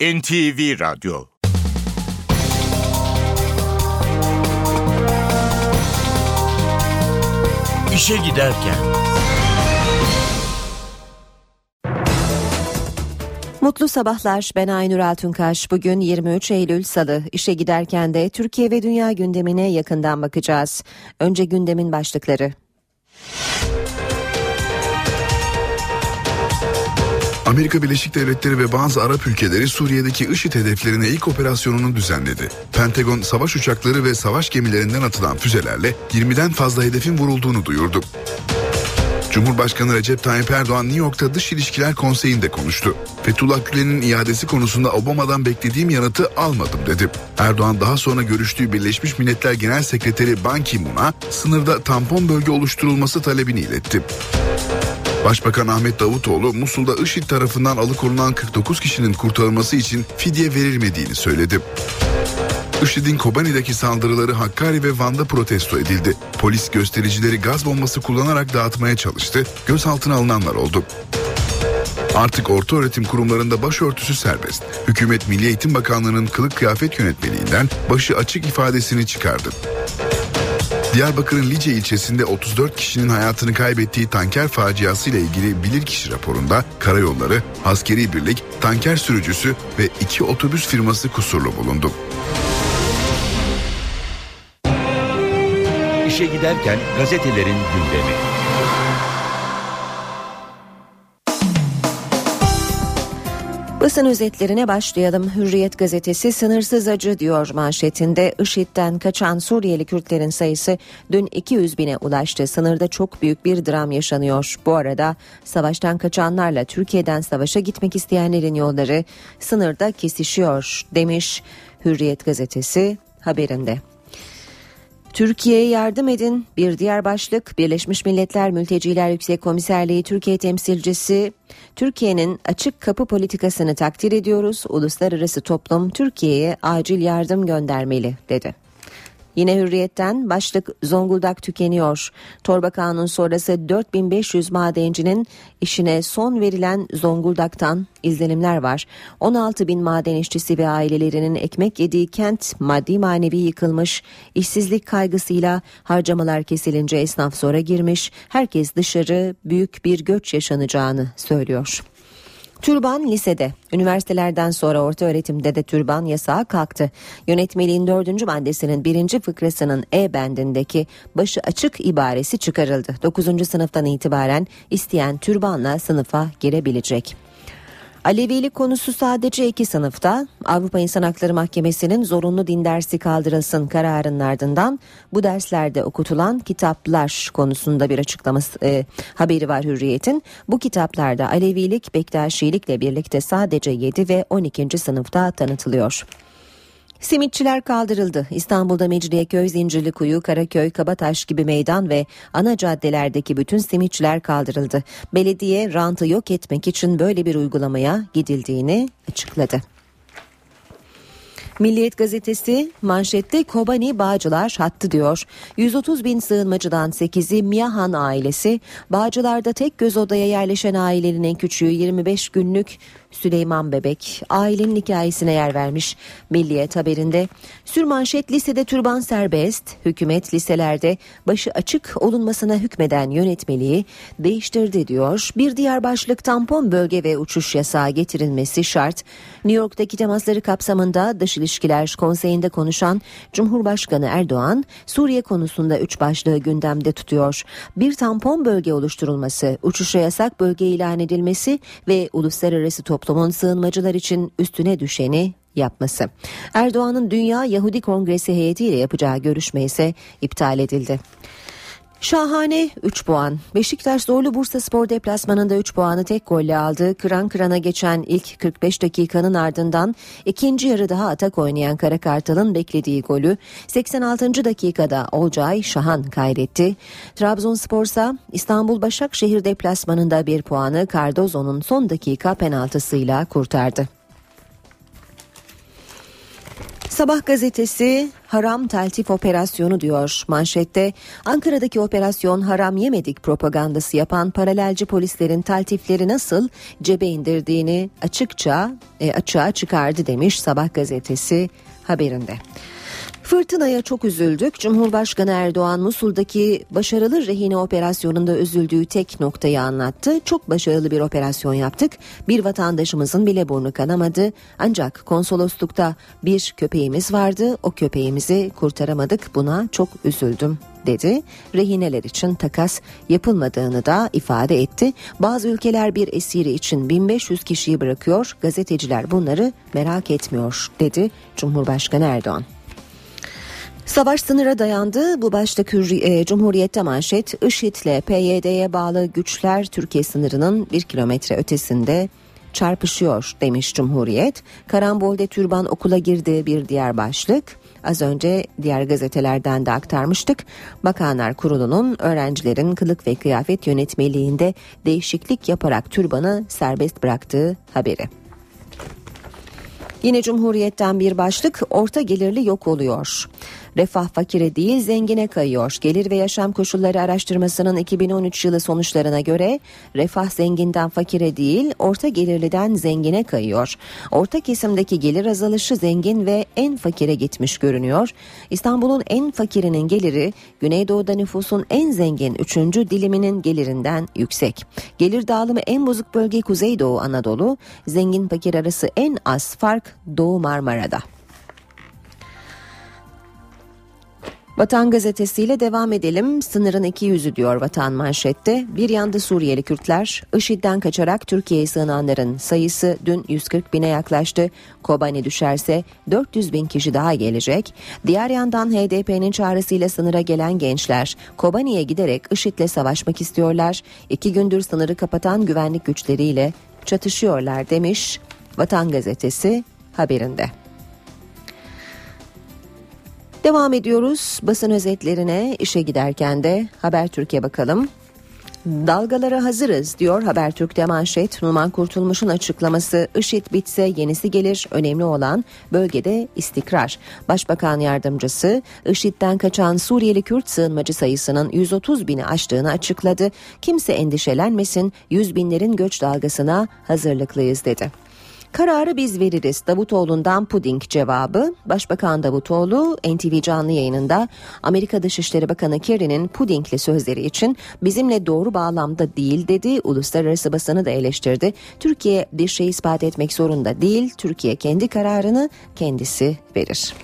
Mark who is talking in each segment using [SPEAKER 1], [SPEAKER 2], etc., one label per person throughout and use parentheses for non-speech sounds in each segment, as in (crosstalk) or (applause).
[SPEAKER 1] NTV Radyo İşe Giderken
[SPEAKER 2] Mutlu sabahlar. Ben Aynur Altunkaş. Bugün 23 Eylül Salı. İşe giderken de Türkiye ve dünya gündemine yakından bakacağız. Önce gündemin başlıkları.
[SPEAKER 3] Amerika Birleşik Devletleri ve bazı Arap ülkeleri Suriye'deki IŞİD hedeflerine ilk operasyonunu düzenledi. Pentagon savaş uçakları ve savaş gemilerinden atılan füzelerle 20'den fazla hedefin vurulduğunu duyurdu. Cumhurbaşkanı Recep Tayyip Erdoğan New York'ta Dış İlişkiler Konseyi'nde konuştu. Fethullah Gülen'in iadesi konusunda Obama'dan beklediğim yanıtı almadım dedi. Erdoğan daha sonra görüştüğü Birleşmiş Milletler Genel Sekreteri Ban Ki-moon'a sınırda tampon bölge oluşturulması talebini iletti. Başbakan Ahmet Davutoğlu Musul'da IŞİD tarafından alıkonulan 49 kişinin kurtarılması için fidye verilmediğini söyledi. IŞİD'in Kobani'deki saldırıları Hakkari ve Van'da protesto edildi. Polis göstericileri gaz bombası kullanarak dağıtmaya çalıştı. Gözaltına alınanlar oldu. Artık orta öğretim kurumlarında başörtüsü serbest. Hükümet Milli Eğitim Bakanlığı'nın kılık kıyafet yönetmeliğinden başı açık ifadesini çıkardı. Diyarbakır'ın Lice ilçesinde 34 kişinin hayatını kaybettiği tanker faciası ile ilgili bilirkişi raporunda karayolları, askeri birlik, tanker sürücüsü ve iki otobüs firması kusurlu bulundu.
[SPEAKER 1] İşe Giderken gazetelerin gündemi.
[SPEAKER 2] Basın özetlerine başlayalım. Hürriyet gazetesi sınırsız acı diyor manşetinde. IŞİD'den kaçan Suriyeli Kürtlerin sayısı dün 200 bine ulaştı. Sınırda çok büyük bir dram yaşanıyor. Bu arada savaştan kaçanlarla Türkiye'den savaşa gitmek isteyenlerin yolları sınırda kesişiyor demiş Hürriyet gazetesi haberinde. Türkiye'ye yardım edin. Bir diğer başlık Birleşmiş Milletler Mülteciler Yüksek Komiserliği Türkiye temsilcisi Türkiye'nin açık kapı politikasını takdir ediyoruz. Uluslararası toplum Türkiye'ye acil yardım göndermeli dedi. Yine hürriyetten başlık Zonguldak tükeniyor. Torba kanun sonrası 4500 madencinin işine son verilen Zonguldak'tan izlenimler var. 16 bin maden işçisi ve ailelerinin ekmek yediği kent maddi manevi yıkılmış. İşsizlik kaygısıyla harcamalar kesilince esnaf zora girmiş. Herkes dışarı büyük bir göç yaşanacağını söylüyor. Türban lisede, üniversitelerden sonra orta öğretimde de türban yasağı kalktı. Yönetmeliğin dördüncü maddesinin birinci fıkrasının E bendindeki başı açık ibaresi çıkarıldı. Dokuzuncu sınıftan itibaren isteyen türbanla sınıfa girebilecek. Alevilik konusu sadece iki sınıfta. Avrupa İnsan Hakları Mahkemesi'nin zorunlu din dersi kaldırılsın kararının ardından bu derslerde okutulan kitaplar konusunda bir açıklaması e, haberi var Hürriyet'in. Bu kitaplarda Alevilik, Bektaşilikle birlikte sadece 7 ve 12. sınıfta tanıtılıyor. Simitçiler kaldırıldı. İstanbul'da Mecidiyeköy, Zincirlikuyu, Karaköy, Kabataş gibi meydan ve ana caddelerdeki bütün simitçiler kaldırıldı. Belediye rantı yok etmek için böyle bir uygulamaya gidildiğini açıkladı. Milliyet gazetesi manşette Kobani Bağcılar hattı diyor. 130 bin sığınmacıdan 8'i Miyahan ailesi. Bağcılar'da tek göz odaya yerleşen ailenin en küçüğü 25 günlük Süleyman Bebek ailenin hikayesine yer vermiş Milliyet haberinde. Sürmanşet lisede türban serbest, hükümet liselerde başı açık olunmasına hükmeden yönetmeliği değiştirdi diyor. Bir diğer başlık tampon bölge ve uçuş yasağı getirilmesi şart. New York'taki temasları kapsamında Dış İlişkiler Konseyi'nde konuşan Cumhurbaşkanı Erdoğan Suriye konusunda üç başlığı gündemde tutuyor. Bir tampon bölge oluşturulması, uçuşa yasak bölge ilan edilmesi ve uluslararası toplumun sığınmacılar için üstüne düşeni yapması. Erdoğan'ın Dünya Yahudi Kongresi heyetiyle yapacağı görüşme ise iptal edildi. Şahane 3 puan. Beşiktaş zorlu Bursa Spor deplasmanında 3 puanı tek golle aldı. Kıran kırana geçen ilk 45 dakikanın ardından ikinci yarı daha atak oynayan Karakartal'ın beklediği golü 86. dakikada Olcay Şahan kaydetti. Trabzonspor ise İstanbul Başakşehir deplasmanında bir puanı Cardozo'nun son dakika penaltısıyla kurtardı. Sabah gazetesi haram teltif operasyonu diyor manşette. Ankara'daki operasyon haram yemedik propagandası yapan paralelci polislerin teltifleri nasıl cebe indirdiğini açıkça e, açığa çıkardı demiş Sabah gazetesi haberinde. Fırtınaya çok üzüldük. Cumhurbaşkanı Erdoğan Musul'daki başarılı rehine operasyonunda üzüldüğü tek noktayı anlattı. Çok başarılı bir operasyon yaptık. Bir vatandaşımızın bile burnu kanamadı. Ancak konsoloslukta bir köpeğimiz vardı. O köpeğimizi kurtaramadık. Buna çok üzüldüm dedi. Rehineler için takas yapılmadığını da ifade etti. Bazı ülkeler bir esiri için 1500 kişiyi bırakıyor. Gazeteciler bunları merak etmiyor dedi Cumhurbaşkanı Erdoğan. Savaş sınıra dayandı. Bu başlık e, Cumhuriyet'te manşet. IŞİD'le PYD'ye bağlı güçler Türkiye sınırının bir kilometre ötesinde çarpışıyor demiş Cumhuriyet. Karambol'de türban okula girdi bir diğer başlık. Az önce diğer gazetelerden de aktarmıştık. Bakanlar Kurulu'nun öğrencilerin kılık ve kıyafet yönetmeliğinde değişiklik yaparak türbanı serbest bıraktığı haberi. Yine Cumhuriyet'ten bir başlık orta gelirli yok oluyor. Refah fakire değil zengine kayıyor. Gelir ve yaşam koşulları araştırmasının 2013 yılı sonuçlarına göre refah zenginden fakire değil orta gelirliden zengine kayıyor. Orta kesimdeki gelir azalışı zengin ve en fakire gitmiş görünüyor. İstanbul'un en fakirinin geliri Güneydoğu'da nüfusun en zengin 3. diliminin gelirinden yüksek. Gelir dağılımı en bozuk bölge Kuzeydoğu Anadolu, zengin fakir arası en az fark Doğu Marmara'da. Vatan gazetesiyle devam edelim. Sınırın iki yüzü diyor vatan manşette. Bir yanda Suriyeli Kürtler, IŞİD'den kaçarak Türkiye'ye sığınanların sayısı dün 140 bine yaklaştı. Kobani düşerse 400 bin kişi daha gelecek. Diğer yandan HDP'nin çağrısıyla sınıra gelen gençler Kobani'ye giderek IŞİD'le savaşmak istiyorlar. İki gündür sınırı kapatan güvenlik güçleriyle çatışıyorlar demiş Vatan gazetesi haberinde. Devam ediyoruz basın özetlerine işe giderken de Haber Türkiye bakalım. Dalgalara hazırız diyor Habertürk'te manşet. Numan Kurtulmuş'un açıklaması IŞİD bitse yenisi gelir. Önemli olan bölgede istikrar. Başbakan yardımcısı IŞİD'den kaçan Suriyeli Kürt sığınmacı sayısının 130 bini aştığını açıkladı. Kimse endişelenmesin 100 binlerin göç dalgasına hazırlıklıyız dedi. Kararı biz veririz Davutoğlu'ndan puding cevabı. Başbakan Davutoğlu NTV canlı yayınında Amerika Dışişleri Bakanı Kerry'nin pudingli sözleri için bizimle doğru bağlamda değil dedi. Uluslararası basını da eleştirdi. Türkiye bir şey ispat etmek zorunda değil. Türkiye kendi kararını kendisi verir.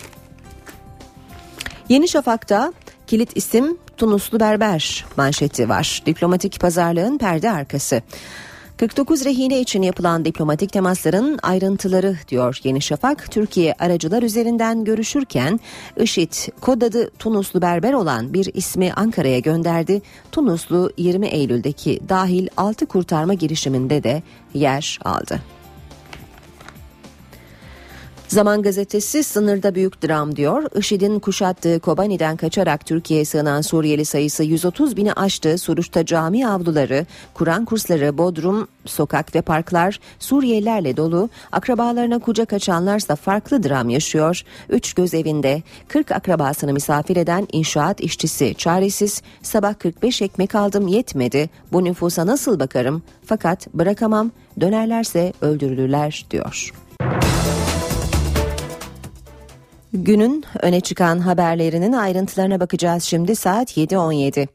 [SPEAKER 2] Yeni Şafak'ta kilit isim Tunuslu Berber manşeti var. Diplomatik pazarlığın perde arkası. 49 rehine için yapılan diplomatik temasların ayrıntıları diyor Yeni Şafak. Türkiye aracılar üzerinden görüşürken IŞİD kod adı Tunuslu Berber olan bir ismi Ankara'ya gönderdi. Tunuslu 20 Eylül'deki dahil 6 kurtarma girişiminde de yer aldı. Zaman gazetesi sınırda büyük dram diyor. IŞİD'in kuşattığı Kobani'den kaçarak Türkiye'ye sığınan Suriyeli sayısı 130 bini aştı. Suruç'ta cami avluları, Kur'an kursları, Bodrum, sokak ve parklar Suriyelilerle dolu. Akrabalarına kucak açanlarsa farklı dram yaşıyor. Üç göz evinde 40 akrabasını misafir eden inşaat işçisi çaresiz. Sabah 45 ekmek aldım yetmedi. Bu nüfusa nasıl bakarım? Fakat bırakamam. Dönerlerse öldürülürler diyor. Günün öne çıkan haberlerinin ayrıntılarına bakacağız şimdi saat 7.17.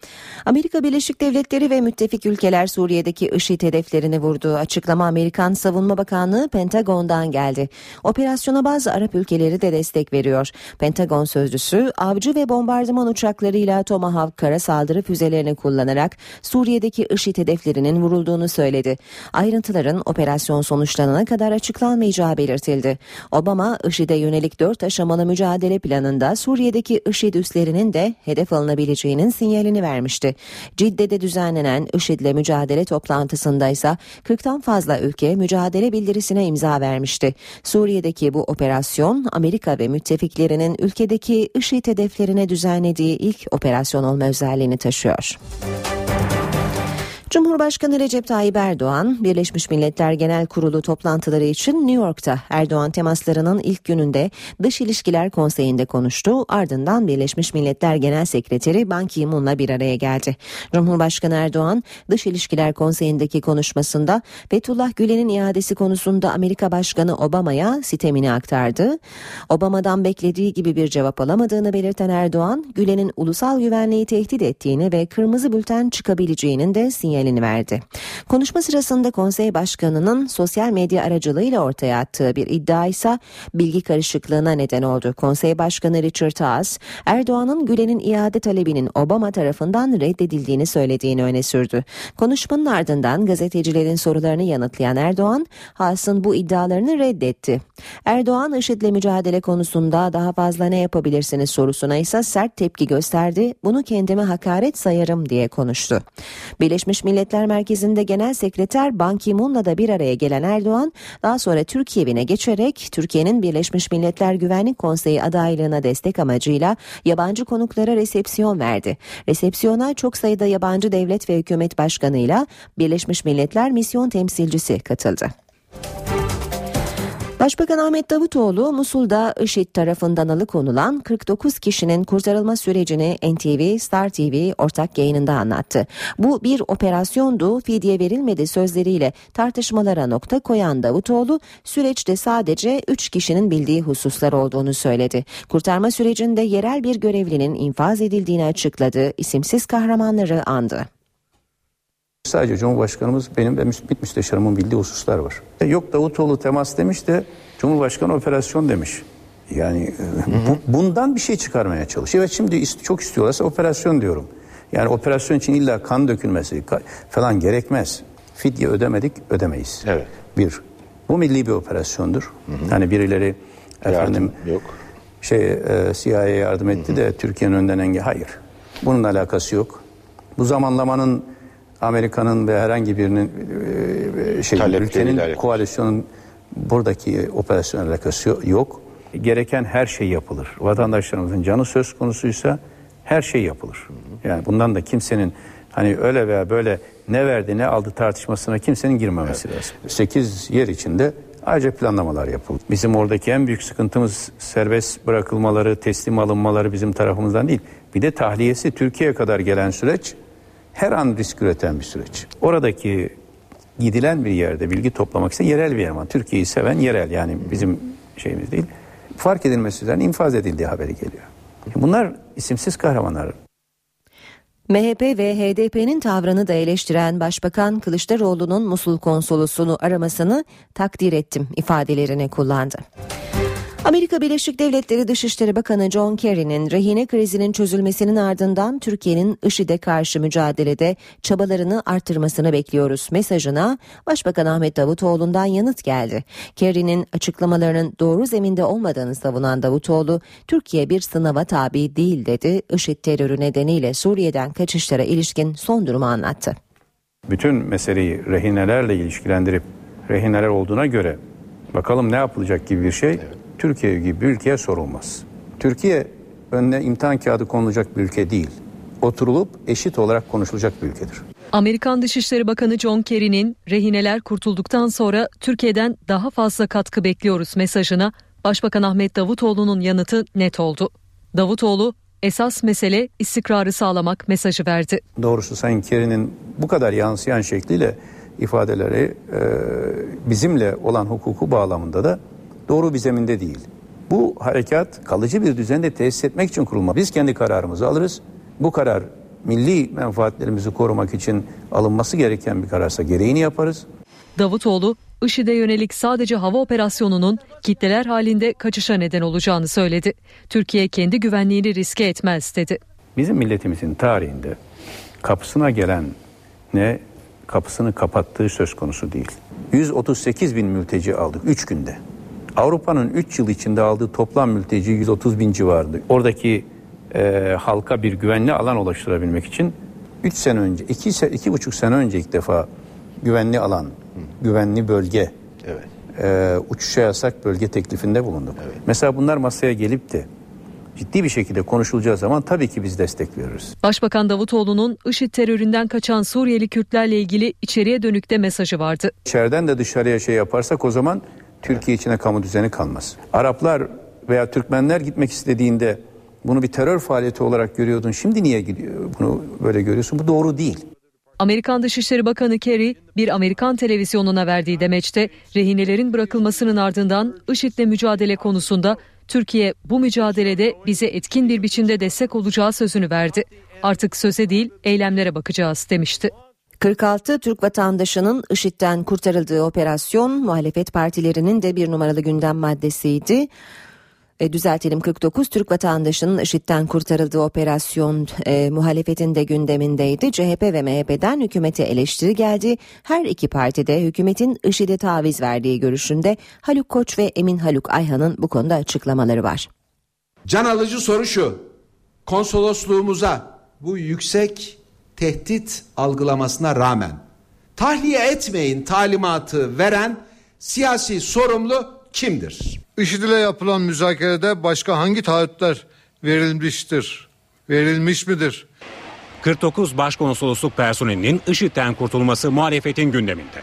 [SPEAKER 2] Amerika Birleşik Devletleri ve müttefik ülkeler Suriye'deki IŞİD hedeflerini vurdu. Açıklama Amerikan Savunma Bakanlığı Pentagon'dan geldi. Operasyona bazı Arap ülkeleri de destek veriyor. Pentagon sözcüsü avcı ve bombardıman uçaklarıyla Tomahawk kara saldırı füzelerini kullanarak Suriye'deki IŞİD hedeflerinin vurulduğunu söyledi. Ayrıntıların operasyon sonuçlanana kadar açıklanmayacağı belirtildi. Obama IŞİD'e yönelik 4 aşamalı mücadele planında Suriye'deki IŞİD üslerinin de hedef alınabileceğinin sinyalini vermişti. Cidde'de düzenlenen IŞİD'le mücadele toplantısında ise 40'tan fazla ülke mücadele bildirisine imza vermişti. Suriye'deki bu operasyon Amerika ve müttefiklerinin ülkedeki IŞİD hedeflerine düzenlediği ilk operasyon olma özelliğini taşıyor. Cumhurbaşkanı Recep Tayyip Erdoğan, Birleşmiş Milletler Genel Kurulu toplantıları için New York'ta Erdoğan temaslarının ilk gününde Dış İlişkiler Konseyi'nde konuştu. Ardından Birleşmiş Milletler Genel Sekreteri Ban Ki-moon'la bir araya geldi. Cumhurbaşkanı Erdoğan, Dış İlişkiler Konseyi'ndeki konuşmasında Fethullah Gülen'in iadesi konusunda Amerika Başkanı Obama'ya sitemini aktardı. Obama'dan beklediği gibi bir cevap alamadığını belirten Erdoğan, Gülen'in ulusal güvenliği tehdit ettiğini ve kırmızı bülten çıkabileceğinin de sinyalini verdi. Konuşma sırasında konsey başkanının sosyal medya aracılığıyla ortaya attığı bir iddia ise bilgi karışıklığına neden oldu. Konsey başkanı Richard Haas, Erdoğan'ın Gülen'in iade talebinin Obama tarafından reddedildiğini söylediğini öne sürdü. Konuşmanın ardından gazetecilerin sorularını yanıtlayan Erdoğan, Haas'ın bu iddialarını reddetti. Erdoğan IŞİD'le mücadele konusunda daha fazla ne yapabilirsiniz sorusuna ise sert tepki gösterdi. Bunu kendime hakaret sayarım diye konuştu. Birleşmiş Milletler Merkezi'nde Genel Sekreter Ban Ki-moon'la da bir araya gelen Erdoğan, daha sonra Türkiye evine geçerek Türkiye'nin Birleşmiş Milletler Güvenlik Konseyi adaylığına destek amacıyla yabancı konuklara resepsiyon verdi. Resepsiyona çok sayıda yabancı devlet ve hükümet başkanıyla Birleşmiş Milletler misyon temsilcisi katıldı. Başbakan Ahmet Davutoğlu Musul'da IŞİD tarafından alıkonulan 49 kişinin kurtarılma sürecini NTV, Star TV ortak yayınında anlattı. Bu bir operasyondu, fidye verilmedi sözleriyle tartışmalara nokta koyan Davutoğlu süreçte sadece 3 kişinin bildiği hususlar olduğunu söyledi. Kurtarma sürecinde yerel bir görevlinin infaz edildiğini açıkladı, isimsiz kahramanları andı.
[SPEAKER 4] Sadece Cumhurbaşkanımız benim ve MİT müsteşarımın bildiği hususlar var. E, Yok Davutoğlu temas demiş de Cumhurbaşkanı operasyon demiş. Yani e, bu, bundan bir şey çıkarmaya çalışıyor. Evet şimdi çok istiyorlarsa operasyon diyorum. Yani operasyon için illa kan dökülmesi falan gerekmez. Fidye ödemedik ödemeyiz.
[SPEAKER 5] Evet.
[SPEAKER 4] Bir. Bu milli bir operasyondur. Hani birileri efendim
[SPEAKER 5] yok.
[SPEAKER 4] şey e, CIA'ya yardım etti de Türkiye'nin önden engel. Hayır. Bunun alakası yok. Bu zamanlamanın Amerika'nın ve herhangi birinin e, şey
[SPEAKER 5] Talepleriyle
[SPEAKER 4] ülkenin koalisyonun buradaki operasyon alakası yok. Gereken her şey yapılır. Vatandaşlarımızın canı söz konusuysa her şey yapılır. Yani bundan da kimsenin hani öyle veya böyle ne verdi ne aldı tartışmasına kimsenin girmemesi lazım. 8 yer içinde ayrıca planlamalar yapıldı. Bizim oradaki en büyük sıkıntımız serbest bırakılmaları, teslim alınmaları bizim tarafımızdan değil. Bir de tahliyesi Türkiye'ye kadar gelen süreç her an risk üreten bir süreç. Oradaki gidilen bir yerde bilgi toplamak ise yerel bir ama Türkiye'yi seven yerel yani bizim şeyimiz değil. Fark edilmesi üzerine infaz edildiği haberi geliyor. Bunlar isimsiz kahramanlar.
[SPEAKER 2] MHP ve HDP'nin tavrını da eleştiren Başbakan Kılıçdaroğlu'nun Musul konsolosunu aramasını takdir ettim ifadelerini kullandı. Amerika Birleşik Devletleri Dışişleri Bakanı John Kerry'nin rehine krizinin çözülmesinin ardından Türkiye'nin IŞİD'e karşı mücadelede çabalarını artırmasını bekliyoruz mesajına Başbakan Ahmet Davutoğlu'ndan yanıt geldi. Kerry'nin açıklamalarının doğru zeminde olmadığını savunan Davutoğlu, Türkiye bir sınava tabi değil dedi. IŞİD terörü nedeniyle Suriye'den kaçışlara ilişkin son durumu anlattı.
[SPEAKER 4] Bütün meseleyi rehinelerle ilişkilendirip rehineler olduğuna göre bakalım ne yapılacak gibi bir şey Türkiye gibi bir ülkeye sorulmaz. Türkiye önüne imtihan kağıdı konulacak bir ülke değil. Oturulup eşit olarak konuşulacak bir ülkedir.
[SPEAKER 6] Amerikan Dışişleri Bakanı John Kerry'nin rehineler kurtulduktan sonra Türkiye'den daha fazla katkı bekliyoruz mesajına Başbakan Ahmet Davutoğlu'nun yanıtı net oldu. Davutoğlu esas mesele istikrarı sağlamak mesajı verdi.
[SPEAKER 4] Doğrusu Sayın Kerry'nin bu kadar yansıyan şekliyle ifadeleri e, bizimle olan hukuku bağlamında da doğru bir zeminde değil. Bu harekat kalıcı bir düzende tesis etmek için kurulma. Biz kendi kararımızı alırız. Bu karar milli menfaatlerimizi korumak için alınması gereken bir kararsa gereğini yaparız.
[SPEAKER 6] Davutoğlu, IŞİD'e yönelik sadece hava operasyonunun kitleler halinde kaçışa neden olacağını söyledi. Türkiye kendi güvenliğini riske etmez dedi.
[SPEAKER 4] Bizim milletimizin tarihinde kapısına gelen ne kapısını kapattığı söz konusu değil. 138 bin mülteci aldık 3 günde. Avrupa'nın 3 yıl içinde aldığı toplam mülteci 130 bin civarında. Oradaki e, halka bir güvenli alan oluşturabilmek için 3 sene önce, 2 iki, buçuk sene önce ilk defa güvenli alan, güvenli bölge,
[SPEAKER 5] Evet.
[SPEAKER 4] e, uçuşa yasak bölge teklifinde bulunduk. Mesela bunlar masaya gelip de ciddi bir şekilde konuşulacağı zaman tabii ki biz destek veririz.
[SPEAKER 6] Başbakan Davutoğlu'nun IŞİD teröründen kaçan Suriyeli Kürtlerle ilgili içeriye dönük de mesajı vardı.
[SPEAKER 4] İçeriden de dışarıya şey yaparsak o zaman Türkiye içine kamu düzeni kalmaz. Araplar veya Türkmenler gitmek istediğinde bunu bir terör faaliyeti olarak görüyordun. Şimdi niye gidiyor? Bunu böyle görüyorsun. Bu doğru değil.
[SPEAKER 6] Amerikan Dışişleri Bakanı Kerry bir Amerikan televizyonuna verdiği demeçte rehinelerin bırakılmasının ardından IŞİD'le mücadele konusunda Türkiye bu mücadelede bize etkin bir biçimde destek olacağı sözünü verdi. Artık söze değil eylemlere bakacağız demişti.
[SPEAKER 2] 46 Türk vatandaşının IŞİD'den kurtarıldığı operasyon muhalefet partilerinin de bir numaralı gündem maddesiydi. E, düzeltelim 49 Türk vatandaşının IŞİD'den kurtarıldığı operasyon e, muhalefetin de gündemindeydi. CHP ve MHP'den hükümete eleştiri geldi. Her iki partide hükümetin IŞİD'e taviz verdiği görüşünde Haluk Koç ve Emin Haluk Ayhan'ın bu konuda açıklamaları var.
[SPEAKER 5] Can alıcı soru şu. Konsolosluğumuza bu yüksek tehdit algılamasına rağmen tahliye etmeyin talimatı veren siyasi sorumlu kimdir?
[SPEAKER 7] IŞİD ile yapılan müzakerede başka hangi taahhütler verilmiştir? Verilmiş midir?
[SPEAKER 8] 49 başkonsolosluk personelinin IŞİD'den kurtulması muhalefetin gündeminde.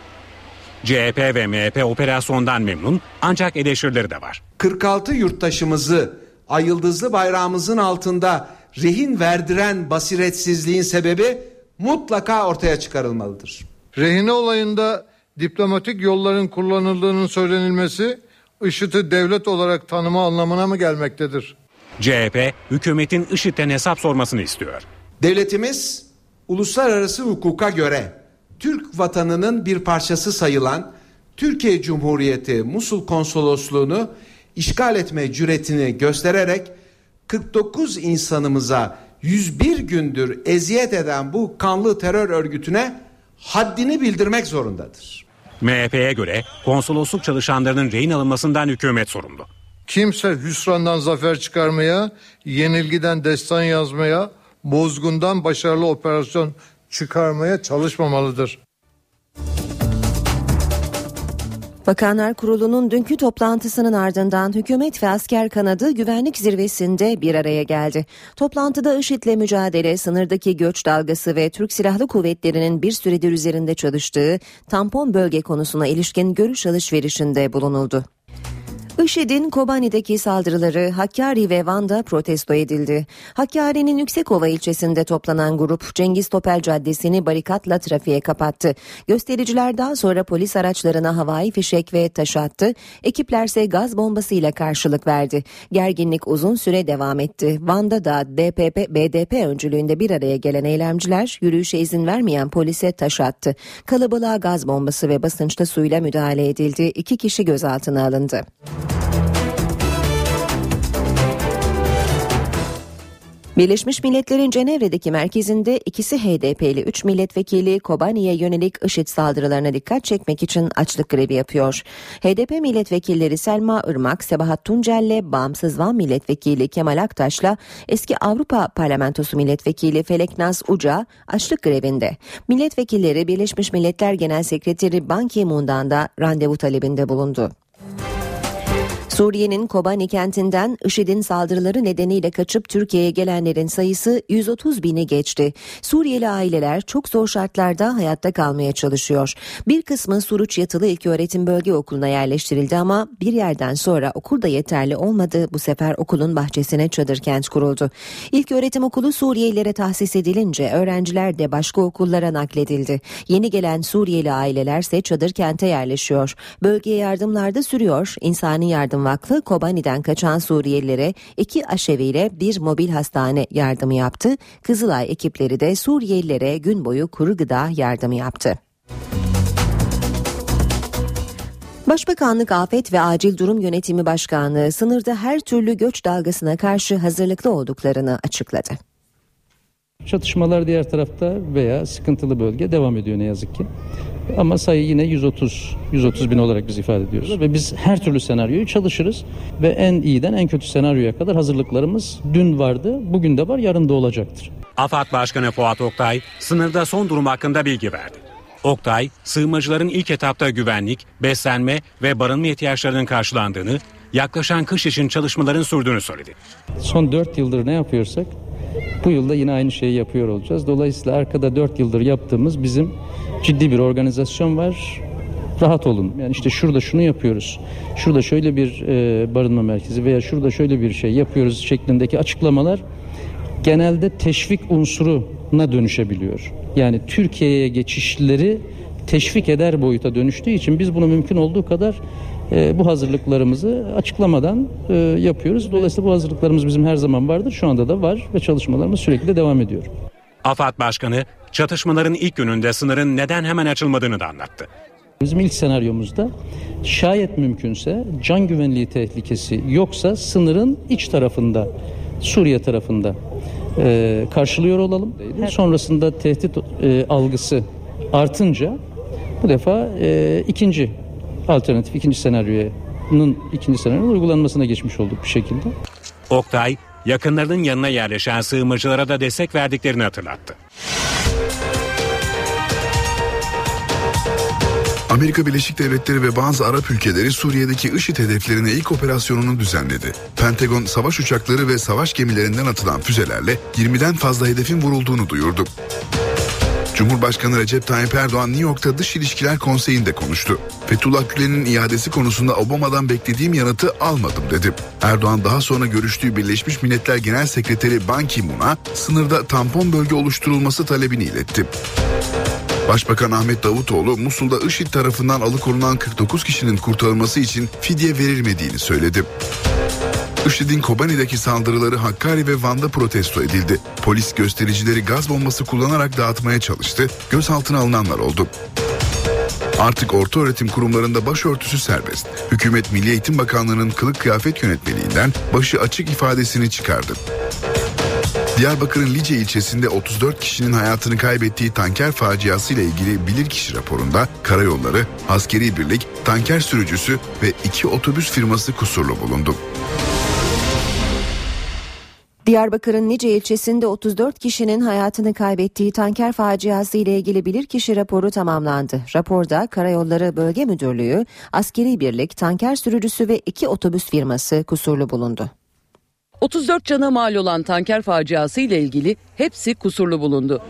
[SPEAKER 8] CHP ve MHP operasyondan memnun ancak eleştirileri de var.
[SPEAKER 5] 46 yurttaşımızı ay yıldızlı bayrağımızın altında rehin verdiren basiretsizliğin sebebi mutlaka ortaya çıkarılmalıdır.
[SPEAKER 7] Rehine olayında diplomatik yolların kullanıldığının söylenilmesi IŞİD'i devlet olarak tanıma anlamına mı gelmektedir?
[SPEAKER 8] CHP hükümetin IŞİD'den hesap sormasını istiyor.
[SPEAKER 5] Devletimiz uluslararası hukuka göre Türk vatanının bir parçası sayılan Türkiye Cumhuriyeti Musul Konsolosluğunu işgal etme cüretini göstererek 49 insanımıza 101 gündür eziyet eden bu kanlı terör örgütüne haddini bildirmek zorundadır.
[SPEAKER 8] MHP'ye göre konsolosluk çalışanlarının rehin alınmasından hükümet sorumlu.
[SPEAKER 7] Kimse hüsrandan zafer çıkarmaya, yenilgiden destan yazmaya, bozgundan başarılı operasyon çıkarmaya çalışmamalıdır.
[SPEAKER 2] Bakanlar Kurulu'nun dünkü toplantısının ardından hükümet ve asker kanadı güvenlik zirvesinde bir araya geldi. Toplantıda IŞİD'le mücadele, sınırdaki göç dalgası ve Türk Silahlı Kuvvetleri'nin bir süredir üzerinde çalıştığı tampon bölge konusuna ilişkin görüş alışverişinde bulunuldu. IŞİD'in Kobani'deki saldırıları Hakkari ve Van'da protesto edildi. Hakkari'nin Yüksekova ilçesinde toplanan grup Cengiz Topel Caddesi'ni barikatla trafiğe kapattı. Göstericiler daha sonra polis araçlarına havai fişek ve taş attı. Ekiplerse gaz bombasıyla karşılık verdi. Gerginlik uzun süre devam etti. Van'da da DPP, BDP öncülüğünde bir araya gelen eylemciler yürüyüşe izin vermeyen polise taş attı. Kalabalığa gaz bombası ve basınçta suyla müdahale edildi. İki kişi gözaltına alındı. Birleşmiş Milletler'in Cenevre'deki merkezinde ikisi HDP'li 3 milletvekili Kobani'ye yönelik IŞİD saldırılarına dikkat çekmek için açlık grevi yapıyor. HDP milletvekilleri Selma Irmak, Sebahat Tuncel'le Bağımsız Van milletvekili Kemal Aktaş'la eski Avrupa Parlamentosu milletvekili Feleknaz Uca açlık grevinde. Milletvekilleri Birleşmiş Milletler Genel Sekreteri Ban Ki-moon'dan da randevu talebinde bulundu. Suriye'nin Kobani kentinden IŞİD'in saldırıları nedeniyle kaçıp Türkiye'ye gelenlerin sayısı 130 bini geçti. Suriyeli aileler çok zor şartlarda hayatta kalmaya çalışıyor. Bir kısmı Suruç Yatılı İlköğretim Bölge Okulu'na yerleştirildi ama bir yerden sonra okul da yeterli olmadı. Bu sefer okulun bahçesine çadır kent kuruldu. İlköğretim okulu Suriyelilere tahsis edilince öğrenciler de başka okullara nakledildi. Yeni gelen Suriyeli ailelerse çadır kente yerleşiyor. Bölgeye yardımlar da sürüyor. İnsani Yardım Vakfı Kobani'den kaçan Suriyelilere iki aşeviyle bir mobil hastane yardımı yaptı. Kızılay ekipleri de Suriyelilere gün boyu kuru gıda yardımı yaptı. Başbakanlık Afet ve Acil Durum Yönetimi Başkanlığı sınırda her türlü göç dalgasına karşı hazırlıklı olduklarını açıkladı.
[SPEAKER 9] Çatışmalar diğer tarafta veya sıkıntılı bölge devam ediyor ne yazık ki. Ama sayı yine 130 130 bin olarak biz ifade ediyoruz ve biz her türlü senaryoyu çalışırız ve en iyiden en kötü senaryoya kadar hazırlıklarımız dün vardı, bugün de var, yarın da olacaktır.
[SPEAKER 8] AFAD Başkanı Fuat Oktay sınırda son durum hakkında bilgi verdi. Oktay, sığınmacıların ilk etapta güvenlik, beslenme ve barınma ihtiyaçlarının karşılandığını, yaklaşan kış için çalışmaların sürdüğünü söyledi.
[SPEAKER 9] Son 4 yıldır ne yapıyorsak bu yılda yine aynı şeyi yapıyor olacağız. Dolayısıyla arkada 4 yıldır yaptığımız bizim ciddi bir organizasyon var. Rahat olun. Yani işte şurada şunu yapıyoruz. Şurada şöyle bir e, barınma merkezi veya şurada şöyle bir şey yapıyoruz şeklindeki açıklamalar genelde teşvik unsuruna dönüşebiliyor. Yani Türkiye'ye geçişleri teşvik eder boyuta dönüştüğü için biz bunu mümkün olduğu kadar e, bu hazırlıklarımızı açıklamadan e, yapıyoruz. Dolayısıyla bu hazırlıklarımız bizim her zaman vardır. Şu anda da var ve çalışmalarımız sürekli de devam ediyor.
[SPEAKER 8] AFAD Başkanı çatışmaların ilk gününde sınırın neden hemen açılmadığını da anlattı.
[SPEAKER 9] Bizim ilk senaryomuzda şayet mümkünse can güvenliği tehlikesi yoksa sınırın iç tarafında Suriye tarafında e, karşılıyor olalım. Sonrasında tehdit e, algısı artınca bu defa e, ikinci alternatif ikinci senaryonun ikinci senaryonun uygulanmasına geçmiş olduk bir şekilde.
[SPEAKER 8] Oktay, yakınlarının yanına yerleşen sığınmacılara da destek verdiklerini hatırlattı.
[SPEAKER 3] Amerika Birleşik Devletleri ve bazı Arap ülkeleri Suriye'deki IŞİD hedeflerine ilk operasyonunu düzenledi. Pentagon savaş uçakları ve savaş gemilerinden atılan füzelerle 20'den fazla hedefin vurulduğunu duyurdu. Cumhurbaşkanı Recep Tayyip Erdoğan New York'ta Dış İlişkiler Konseyi'nde konuştu. Fethullah Gülen'in iadesi konusunda Obama'dan beklediğim yanıtı almadım dedi. Erdoğan daha sonra görüştüğü Birleşmiş Milletler Genel Sekreteri Ban Ki-moon'a sınırda tampon bölge oluşturulması talebini iletti. Başbakan Ahmet Davutoğlu Musul'da IŞİD tarafından alıkonulan 49 kişinin kurtarılması için fidye verilmediğini söyledi. IŞİD'in Kobani'deki saldırıları Hakkari ve Van'da protesto edildi. Polis göstericileri gaz bombası kullanarak dağıtmaya çalıştı. Gözaltına alınanlar oldu. Artık orta öğretim kurumlarında başörtüsü serbest. Hükümet Milli Eğitim Bakanlığı'nın kılık kıyafet yönetmeliğinden başı açık ifadesini çıkardı. Diyarbakır'ın Lice ilçesinde 34 kişinin hayatını kaybettiği tanker faciası ile ilgili bilirkişi raporunda karayolları, askeri birlik, tanker sürücüsü ve iki otobüs firması kusurlu bulundu.
[SPEAKER 2] Diyarbakır'ın Nice ilçesinde 34 kişinin hayatını kaybettiği tanker faciası ile ilgili bilirkişi raporu tamamlandı. Raporda Karayolları Bölge Müdürlüğü, askeri birlik, tanker sürücüsü ve iki otobüs firması kusurlu bulundu.
[SPEAKER 10] 34 cana mal olan tanker faciası ile ilgili hepsi kusurlu bulundu.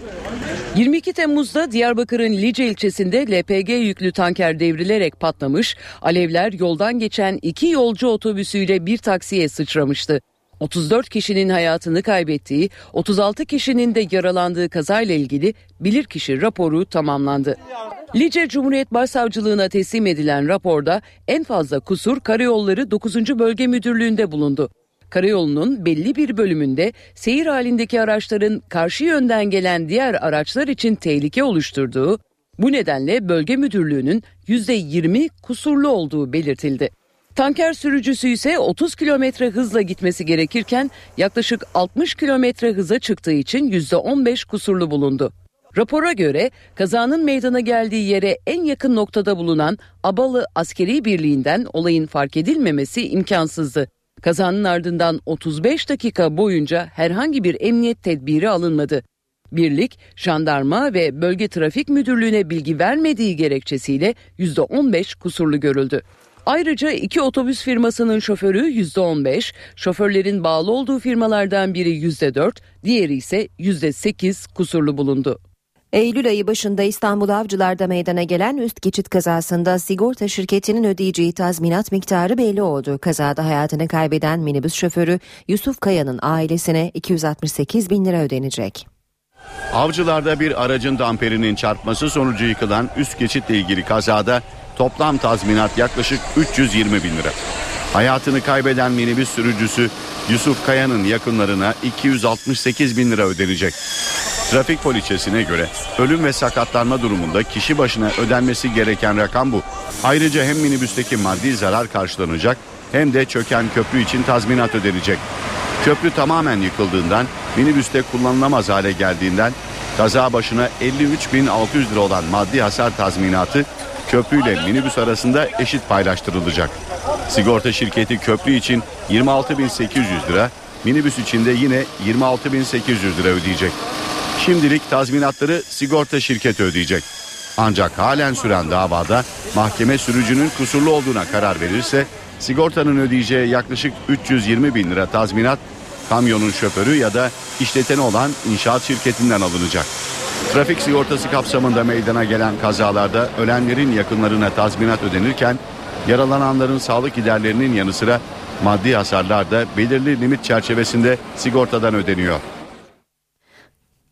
[SPEAKER 10] 22 Temmuz'da Diyarbakır'ın Lice ilçesinde LPG yüklü tanker devrilerek patlamış, alevler yoldan geçen iki yolcu otobüsüyle bir taksiye sıçramıştı. 34 kişinin hayatını kaybettiği, 36 kişinin de yaralandığı kazayla ilgili bilirkişi raporu tamamlandı. Lice Cumhuriyet Başsavcılığına teslim edilen raporda en fazla kusur Karayolları 9. Bölge Müdürlüğü'nde bulundu. Karayolunun belli bir bölümünde seyir halindeki araçların karşı yönden gelen diğer araçlar için tehlike oluşturduğu, bu nedenle bölge müdürlüğünün %20 kusurlu olduğu belirtildi. Tanker sürücüsü ise 30 kilometre hızla gitmesi gerekirken yaklaşık 60 kilometre hıza çıktığı için %15 kusurlu bulundu. Rapora göre kazanın meydana geldiği yere en yakın noktada bulunan Abalı Askeri Birliği'nden olayın fark edilmemesi imkansızdı. Kazanın ardından 35 dakika boyunca herhangi bir emniyet tedbiri alınmadı. Birlik, jandarma ve bölge trafik müdürlüğüne bilgi vermediği gerekçesiyle %15 kusurlu görüldü. Ayrıca iki otobüs firmasının şoförü %15, şoförlerin bağlı olduğu firmalardan biri %4, diğeri ise %8 kusurlu bulundu.
[SPEAKER 2] Eylül ayı başında İstanbul Avcılar'da meydana gelen üst geçit kazasında sigorta şirketinin ödeyeceği tazminat miktarı belli oldu. Kazada hayatını kaybeden minibüs şoförü Yusuf Kaya'nın ailesine 268 bin lira ödenecek.
[SPEAKER 11] Avcılarda bir aracın damperinin çarpması sonucu yıkılan üst geçitle ilgili kazada toplam tazminat yaklaşık 320 bin lira. Hayatını kaybeden minibüs sürücüsü Yusuf Kaya'nın yakınlarına 268 bin lira ödenecek. Trafik poliçesine göre ölüm ve sakatlanma durumunda kişi başına ödenmesi gereken rakam bu. Ayrıca hem minibüsteki maddi zarar karşılanacak hem de çöken köprü için tazminat ödenecek. Köprü tamamen yıkıldığından minibüste kullanılamaz hale geldiğinden kaza başına 53.600 lira olan maddi hasar tazminatı köprüyle minibüs arasında eşit paylaştırılacak. Sigorta şirketi köprü için 26.800 lira, minibüs için de yine 26.800 lira ödeyecek. Şimdilik tazminatları sigorta şirketi ödeyecek. Ancak halen süren davada mahkeme sürücünün kusurlu olduğuna karar verirse Sigortanın ödeyeceği yaklaşık 320 bin lira tazminat kamyonun şoförü ya da işleteni olan inşaat şirketinden alınacak. Trafik sigortası kapsamında meydana gelen kazalarda ölenlerin yakınlarına tazminat ödenirken yaralananların sağlık giderlerinin yanı sıra maddi hasarlar da belirli limit çerçevesinde sigortadan ödeniyor.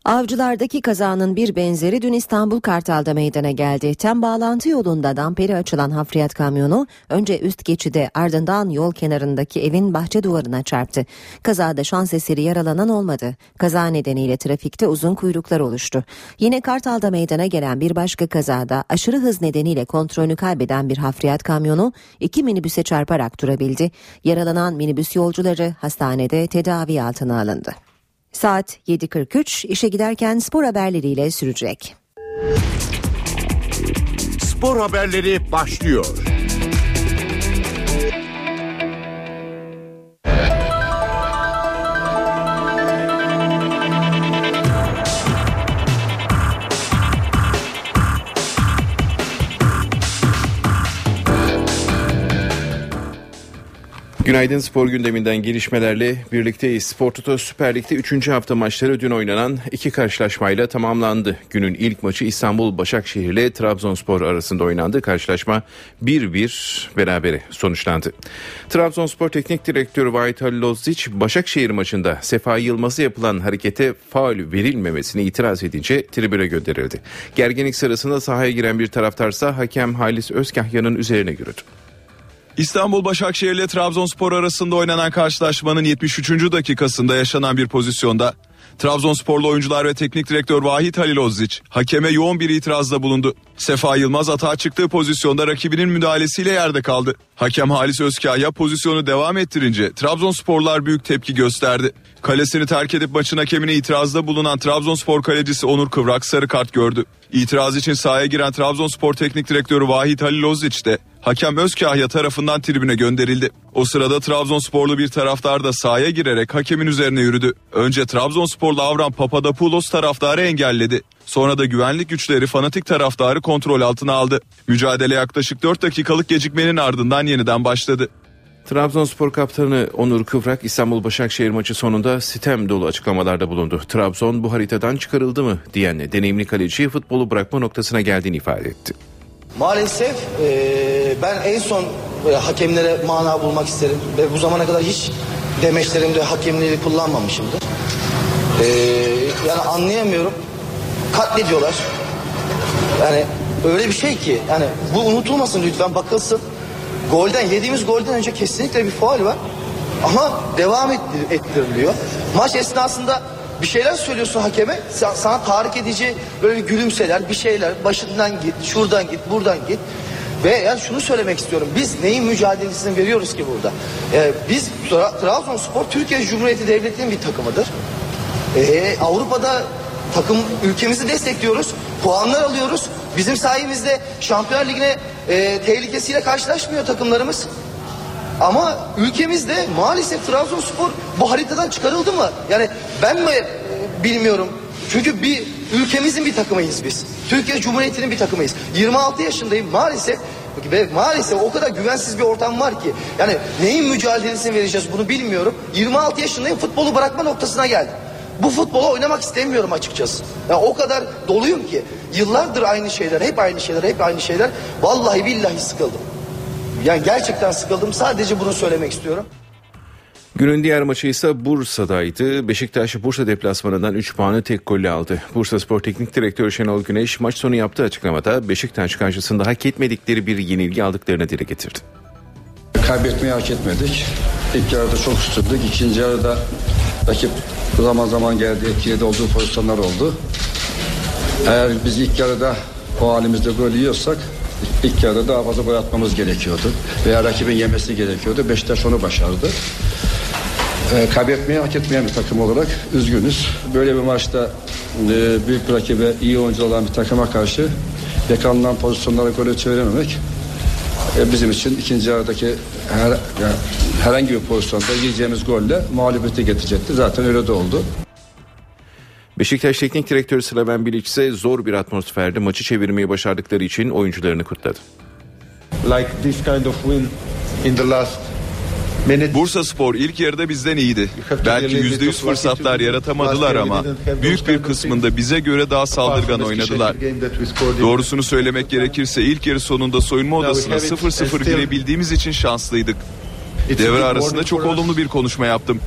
[SPEAKER 2] Avcılardaki kazanın bir benzeri dün İstanbul Kartal'da meydana geldi. Tem bağlantı yolunda damperi açılan hafriyat kamyonu önce üst geçide ardından yol kenarındaki evin bahçe duvarına çarptı. Kazada şans eseri yaralanan olmadı. Kaza nedeniyle trafikte uzun kuyruklar oluştu. Yine Kartal'da meydana gelen bir başka kazada aşırı hız nedeniyle kontrolünü kaybeden bir hafriyat kamyonu iki minibüse çarparak durabildi. Yaralanan minibüs yolcuları hastanede tedavi altına alındı. Saat 7.43 işe giderken spor haberleriyle sürecek.
[SPEAKER 1] Spor haberleri başlıyor.
[SPEAKER 12] Günaydın spor gündeminden gelişmelerle birlikteyiz. Spor Toto Süper Lig'de 3. hafta maçları dün oynanan iki karşılaşmayla tamamlandı. Günün ilk maçı İstanbul Başakşehir ile Trabzonspor arasında oynandı. Karşılaşma 1-1 berabere sonuçlandı. Trabzonspor Teknik Direktörü Vahit Halilozzic Başakşehir maçında Sefa Yılmaz'a yapılan harekete faul verilmemesine itiraz edince tribüne gönderildi. Gerginlik sırasında sahaya giren bir taraftarsa hakem Halis Özkahya'nın üzerine yürüdü.
[SPEAKER 13] İstanbul Başakşehir ile Trabzonspor arasında oynanan karşılaşmanın 73. dakikasında yaşanan bir pozisyonda Trabzonsporlu oyuncular ve teknik direktör Vahit Halilozzic hakeme yoğun bir itirazda bulundu. Sefa Yılmaz atağa çıktığı pozisyonda rakibinin müdahalesiyle yerde kaldı. Hakem Halis Özkaya pozisyonu devam ettirince Trabzonsporlar büyük tepki gösterdi. Kalesini terk edip maçın hakemine itirazda bulunan Trabzonspor kalecisi Onur Kıvrak sarı kart gördü. İtiraz için sahaya giren Trabzonspor Teknik Direktörü Vahit Halilozzic de hakem Özkahya tarafından tribüne gönderildi. O sırada Trabzonsporlu bir taraftar da sahaya girerek hakemin üzerine yürüdü. Önce Trabzonsporlu Avram Papadopoulos taraftarı engelledi. Sonra da güvenlik güçleri fanatik taraftarı kontrol altına aldı. Mücadele yaklaşık 4 dakikalık gecikmenin ardından yeniden başladı.
[SPEAKER 12] Trabzonspor kaptanı Onur Kıvrak İstanbul Başakşehir maçı sonunda sitem dolu açıklamalarda bulundu. Trabzon bu haritadan çıkarıldı mı diyen deneyimli kaleci futbolu bırakma noktasına geldiğini ifade etti.
[SPEAKER 14] Maalesef e, ben en son e, hakemlere mana bulmak isterim ve bu zamana kadar hiç demeçlerimde hakemliği kullanmamışımdır. E, yani anlayamıyorum. Katlediyorlar. Yani öyle bir şey ki yani bu unutulmasın lütfen bakılsın. Golden yediğimiz golden önce kesinlikle bir faul var. Ama devam ettir, ettiriliyor. Maç esnasında bir şeyler söylüyorsun hakeme. Sen, sana tahrik edici böyle gülümseler, bir şeyler. Başından git, şuradan git, buradan git. Ve yani şunu söylemek istiyorum. Biz neyin mücadelesini veriyoruz ki burada? Ee, biz Tra- Trabzonspor Türkiye Cumhuriyeti Devleti'nin bir takımıdır. Ee, Avrupa'da takım ülkemizi destekliyoruz. Puanlar alıyoruz. Bizim sayemizde Şampiyonlar Ligi'ne e, tehlikesiyle karşılaşmıyor takımlarımız. Ama ülkemizde maalesef Trabzonspor bu haritadan çıkarıldı mı? Yani ben mi bilmiyorum. Çünkü bir ülkemizin bir takımıyız biz. Türkiye Cumhuriyeti'nin bir takımıyız. 26 yaşındayım maalesef maalesef o kadar güvensiz bir ortam var ki. Yani neyin mücadelesini vereceğiz bunu bilmiyorum. 26 yaşındayım futbolu bırakma noktasına geldim. Bu futbolu oynamak istemiyorum açıkçası. Yani o kadar doluyum ki. Yıllardır aynı şeyler, hep aynı şeyler, hep aynı şeyler. Vallahi billahi sıkıldım. Yani gerçekten sıkıldım. Sadece bunu söylemek istiyorum.
[SPEAKER 12] Günün diğer maçı ise Bursa'daydı. Beşiktaş Bursa deplasmanından 3 puanı tek golle aldı. Bursa Spor Teknik Direktörü Şenol Güneş maç sonu yaptığı açıklamada Beşiktaş karşısında hak etmedikleri bir yenilgi aldıklarını dile getirdi.
[SPEAKER 15] Kaybetmeyi hak etmedik. İlk yarıda çok üstündük. İkinci yarıda rakip zaman zaman geldi etkiledi olduğu pozisyonlar oldu. Eğer biz ilk yarıda o halimizde gol yiyorsak ilk yarıda daha fazla gol atmamız gerekiyordu. Veya rakibin yemesi gerekiyordu. Beşiktaş onu başardı. Ee, kaybetmeyi hak etmeyen bir takım olarak üzgünüz. Böyle bir maçta e, büyük bir rakibe iyi oyuncu olan bir takıma karşı yakalanılan pozisyonlara golü çevirememek e, bizim için ikinci yarıdaki her, yani herhangi bir pozisyonda yiyeceğimiz golle mağlubiyeti getirecekti. Zaten öyle de oldu.
[SPEAKER 12] Beşiktaş Teknik Direktörü Slaven Bilic ise zor bir atmosferde maçı çevirmeyi başardıkları için oyuncularını kutladı.
[SPEAKER 16] like this kind of win
[SPEAKER 13] in the last Bursa Spor ilk yarıda bizden iyiydi. Belki %100 fırsatlar yaratamadılar ama büyük bir kısmında bize göre daha saldırgan oynadılar. Doğrusunu söylemek gerekirse ilk yarı sonunda soyunma odasına 0-0 girebildiğimiz için şanslıydık. Devre arasında çok olumlu bir konuşma yaptım.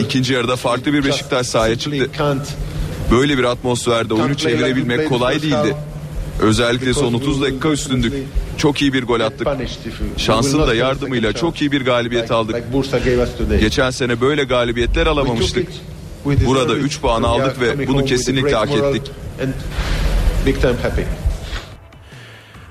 [SPEAKER 13] İkinci yarıda farklı bir Beşiktaş sahaya çıktı. Böyle bir atmosferde oyunu çevirebilmek kolay değildi. Özellikle son 30 dakika üstündük. Çok iyi bir gol attık. Şansın da yardımıyla çok iyi bir galibiyet aldık. Geçen sene böyle galibiyetler alamamıştık. Burada 3 puan aldık ve bunu kesinlikle hak ettik.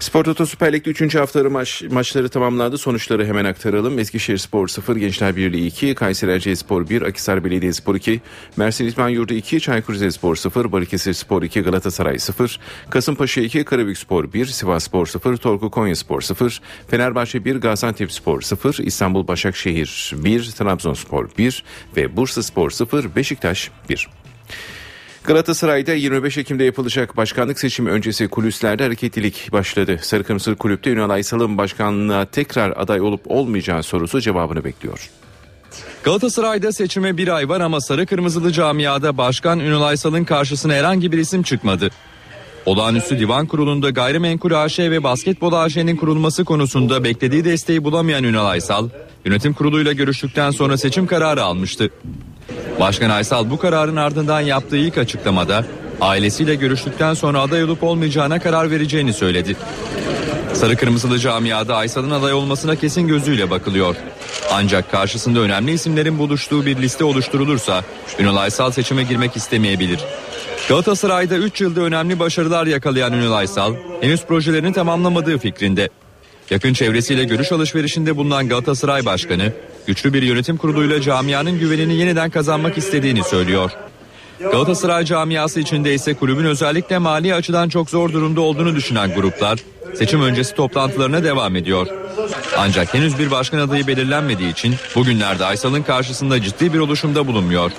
[SPEAKER 12] Spor Toto Süper Lig'de 3. hafta maç, maçları tamamlandı. Sonuçları hemen aktaralım. Eskişehir Spor 0, Gençler Birliği 2, Kayseri Erciyes Spor 1, Akisar Belediye Spor 2, Mersin İtman Yurdu 2, Çaykur Rizespor 0, Balıkesir Spor 2, Galatasaray 0, Kasımpaşa 2, Karabük Spor 1, Sivas Spor 0, Torku Konya Spor 0, Fenerbahçe 1, Gaziantep Spor 0, İstanbul Başakşehir 1, Trabzonspor 1 ve Bursa Spor 0, Beşiktaş 1. Galatasaray'da 25 Ekim'de yapılacak başkanlık seçimi öncesi kulislerde hareketlilik başladı. Sarı Kırmızı Kulüp'te Ünal Aysal'ın başkanlığına tekrar aday olup olmayacağı sorusu cevabını bekliyor.
[SPEAKER 16] Galatasaray'da seçime bir ay var ama sarı kırmızılı camiada Başkan Ünal Aysal'ın karşısına herhangi bir isim çıkmadı. Olağanüstü Divan Kurulu'nda Gayrimenkul AŞ ve Basketbol AŞ'nin kurulması konusunda beklediği desteği bulamayan Ünal Aysal, yönetim kuruluyla görüştükten sonra seçim kararı almıştı. Başkan Aysal bu kararın ardından yaptığı ilk açıklamada ailesiyle görüştükten sonra aday olup olmayacağına karar vereceğini söyledi. Sarı Kırmızılı camiada Aysal'ın aday olmasına kesin gözüyle bakılıyor. Ancak karşısında önemli isimlerin buluştuğu bir liste oluşturulursa Ünal Aysal seçime girmek istemeyebilir. Galatasaray'da 3 yılda önemli başarılar yakalayan Ünal Aysal henüz projelerini tamamlamadığı fikrinde. Yakın çevresiyle görüş alışverişinde bulunan Galatasaray Başkanı, güçlü bir yönetim kuruluyla camianın güvenini yeniden kazanmak istediğini söylüyor. Galatasaray camiası içinde ise kulübün özellikle mali açıdan çok zor durumda olduğunu düşünen gruplar seçim öncesi toplantılarına devam ediyor. Ancak henüz bir başkan adayı belirlenmediği için bugünlerde Aysal'ın karşısında ciddi bir oluşumda bulunmuyor.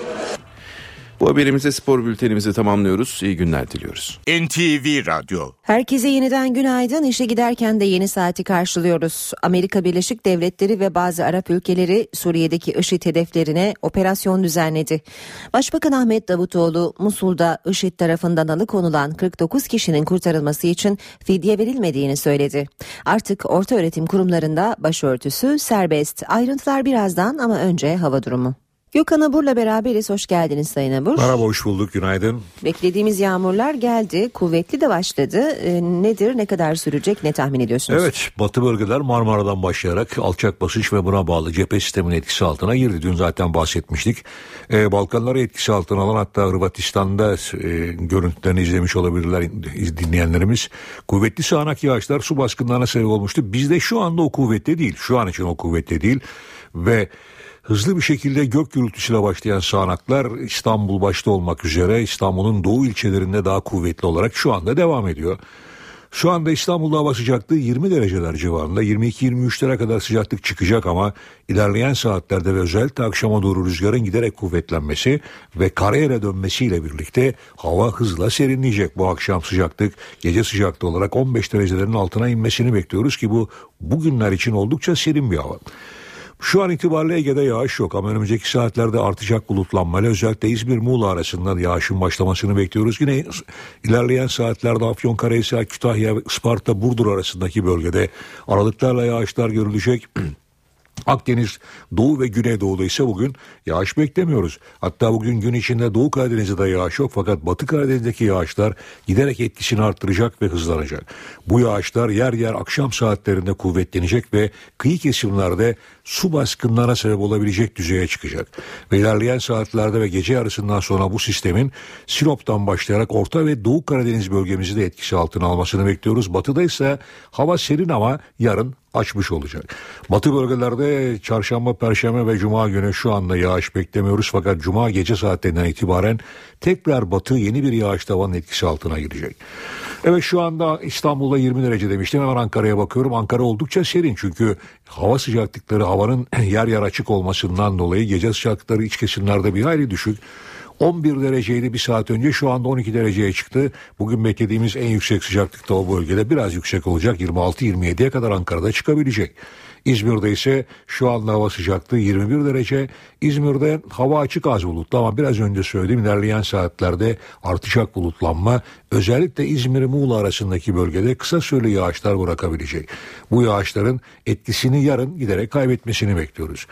[SPEAKER 12] Bu haberimize spor bültenimizi tamamlıyoruz. İyi günler diliyoruz.
[SPEAKER 1] NTV Radyo.
[SPEAKER 2] Herkese yeniden günaydın. İşe giderken de yeni saati karşılıyoruz. Amerika Birleşik Devletleri ve bazı Arap ülkeleri Suriye'deki IŞİD hedeflerine operasyon düzenledi. Başbakan Ahmet Davutoğlu Musul'da IŞİD tarafından alıkonulan 49 kişinin kurtarılması için fidye verilmediğini söyledi. Artık orta öğretim kurumlarında başörtüsü serbest. Ayrıntılar birazdan ama önce hava durumu. Gökhan Abur'la beraberiz. Hoş geldiniz Sayın Abur.
[SPEAKER 17] Merhaba, hoş bulduk. Günaydın.
[SPEAKER 2] Beklediğimiz yağmurlar geldi. Kuvvetli de başladı. E, nedir, ne kadar sürecek, ne tahmin ediyorsunuz?
[SPEAKER 17] Evet, batı bölgeler Marmara'dan başlayarak alçak basınç ve buna bağlı cephe sisteminin etkisi altına girdi. Dün zaten bahsetmiştik. E, Balkanları etkisi altına alan hatta Hırvatistan'da e, görüntülerini izlemiş olabilirler dinleyenlerimiz. Kuvvetli sağanak yağışlar su baskınlarına sebep olmuştu. Bizde şu anda o kuvvette değil. Şu an için o kuvvette değil. Ve hızlı bir şekilde gök gürültüsüyle başlayan sağanaklar İstanbul başta olmak üzere İstanbul'un doğu ilçelerinde daha kuvvetli olarak şu anda devam ediyor. Şu anda İstanbul'da hava sıcaklığı 20 dereceler civarında 22-23'lere kadar sıcaklık çıkacak ama ilerleyen saatlerde ve özellikle akşama doğru rüzgarın giderek kuvvetlenmesi ve karayere dönmesiyle birlikte hava hızla serinleyecek. Bu akşam sıcaklık gece sıcaklığı olarak 15 derecelerin altına inmesini bekliyoruz ki bu bugünler için oldukça serin bir hava. Şu an itibariyle Ege'de yağış yok ama önümüzdeki saatlerde artacak bulutlanmayla özellikle İzmir Muğla arasından yağışın başlamasını bekliyoruz. Yine ilerleyen saatlerde Afyonkarahisar, Kütahya, Isparta, Burdur arasındaki bölgede aralıklarla yağışlar görülecek. (clears throat) Akdeniz, Doğu ve Güneydoğu'da ise bugün yağış beklemiyoruz. Hatta bugün gün içinde Doğu Karadeniz'de yağış yok fakat Batı Karadeniz'deki yağışlar giderek etkisini arttıracak ve hızlanacak. Bu yağışlar yer yer akşam saatlerinde kuvvetlenecek ve kıyı kesimlerde su baskınlarına sebep olabilecek düzeye çıkacak. Ve ilerleyen saatlerde ve gece yarısından sonra bu sistemin Sinop'tan başlayarak Orta ve Doğu Karadeniz bölgemizi de etkisi altına almasını bekliyoruz. Batıda ise hava serin ama yarın açmış olacak. Batı bölgelerde çarşamba, perşembe ve cuma günü şu anda yağış beklemiyoruz fakat cuma gece saatlerinden itibaren tekrar batı yeni bir yağış tavanın etkisi altına girecek. Evet şu anda İstanbul'da 20 derece demiştim. Hemen Ankara'ya bakıyorum. Ankara oldukça serin çünkü hava sıcaklıkları havanın (clears throat) yer yer açık olmasından dolayı gece sıcaklıkları iç kesimlerde bir hayli düşük. 11 dereceydi bir saat önce şu anda 12 dereceye çıktı. Bugün beklediğimiz en yüksek sıcaklık da o bölgede biraz yüksek olacak. 26-27'ye kadar Ankara'da çıkabilecek. İzmir'de ise şu anda hava sıcaklığı 21 derece. İzmir'de hava açık az bulutlu ama biraz önce söylediğim ilerleyen saatlerde artacak bulutlanma özellikle İzmir Muğla arasındaki bölgede kısa süreli yağışlar bırakabilecek. Bu yağışların etkisini yarın giderek kaybetmesini bekliyoruz.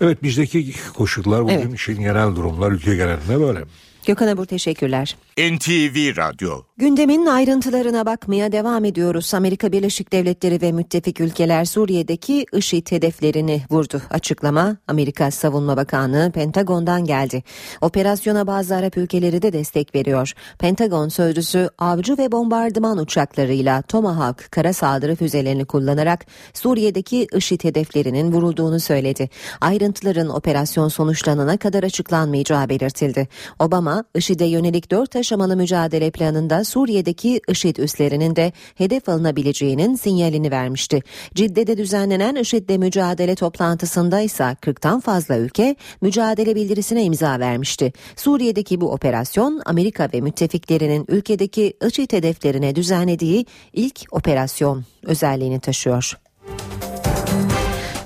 [SPEAKER 17] Evet bizdeki koşullar bugün
[SPEAKER 2] Evet.
[SPEAKER 17] için genel durumlar ülke genelinde böyle.
[SPEAKER 2] Gökhan Abur teşekkürler.
[SPEAKER 1] NTV Radyo
[SPEAKER 2] Gündemin ayrıntılarına bakmaya devam ediyoruz. Amerika Birleşik Devletleri ve müttefik ülkeler Suriye'deki IŞİD hedeflerini vurdu. Açıklama Amerika Savunma Bakanlığı Pentagon'dan geldi. Operasyona bazı Arap ülkeleri de destek veriyor. Pentagon sözcüsü avcı ve bombardıman uçaklarıyla Tomahawk kara saldırı füzelerini kullanarak Suriye'deki IŞİD hedeflerinin vurulduğunu söyledi. Ayrıntıların operasyon sonuçlanana kadar açıklanmayacağı belirtildi. Obama, IŞİD'e yönelik dört aşamalı mücadele planında Suriye'deki IŞİD üslerinin de hedef alınabileceğinin sinyalini vermişti. Cidde'de düzenlenen IŞİD'le mücadele toplantısında ise 40'tan fazla ülke mücadele bildirisine imza vermişti. Suriye'deki bu operasyon Amerika ve müttefiklerinin ülkedeki IŞİD hedeflerine düzenlediği ilk operasyon özelliğini taşıyor.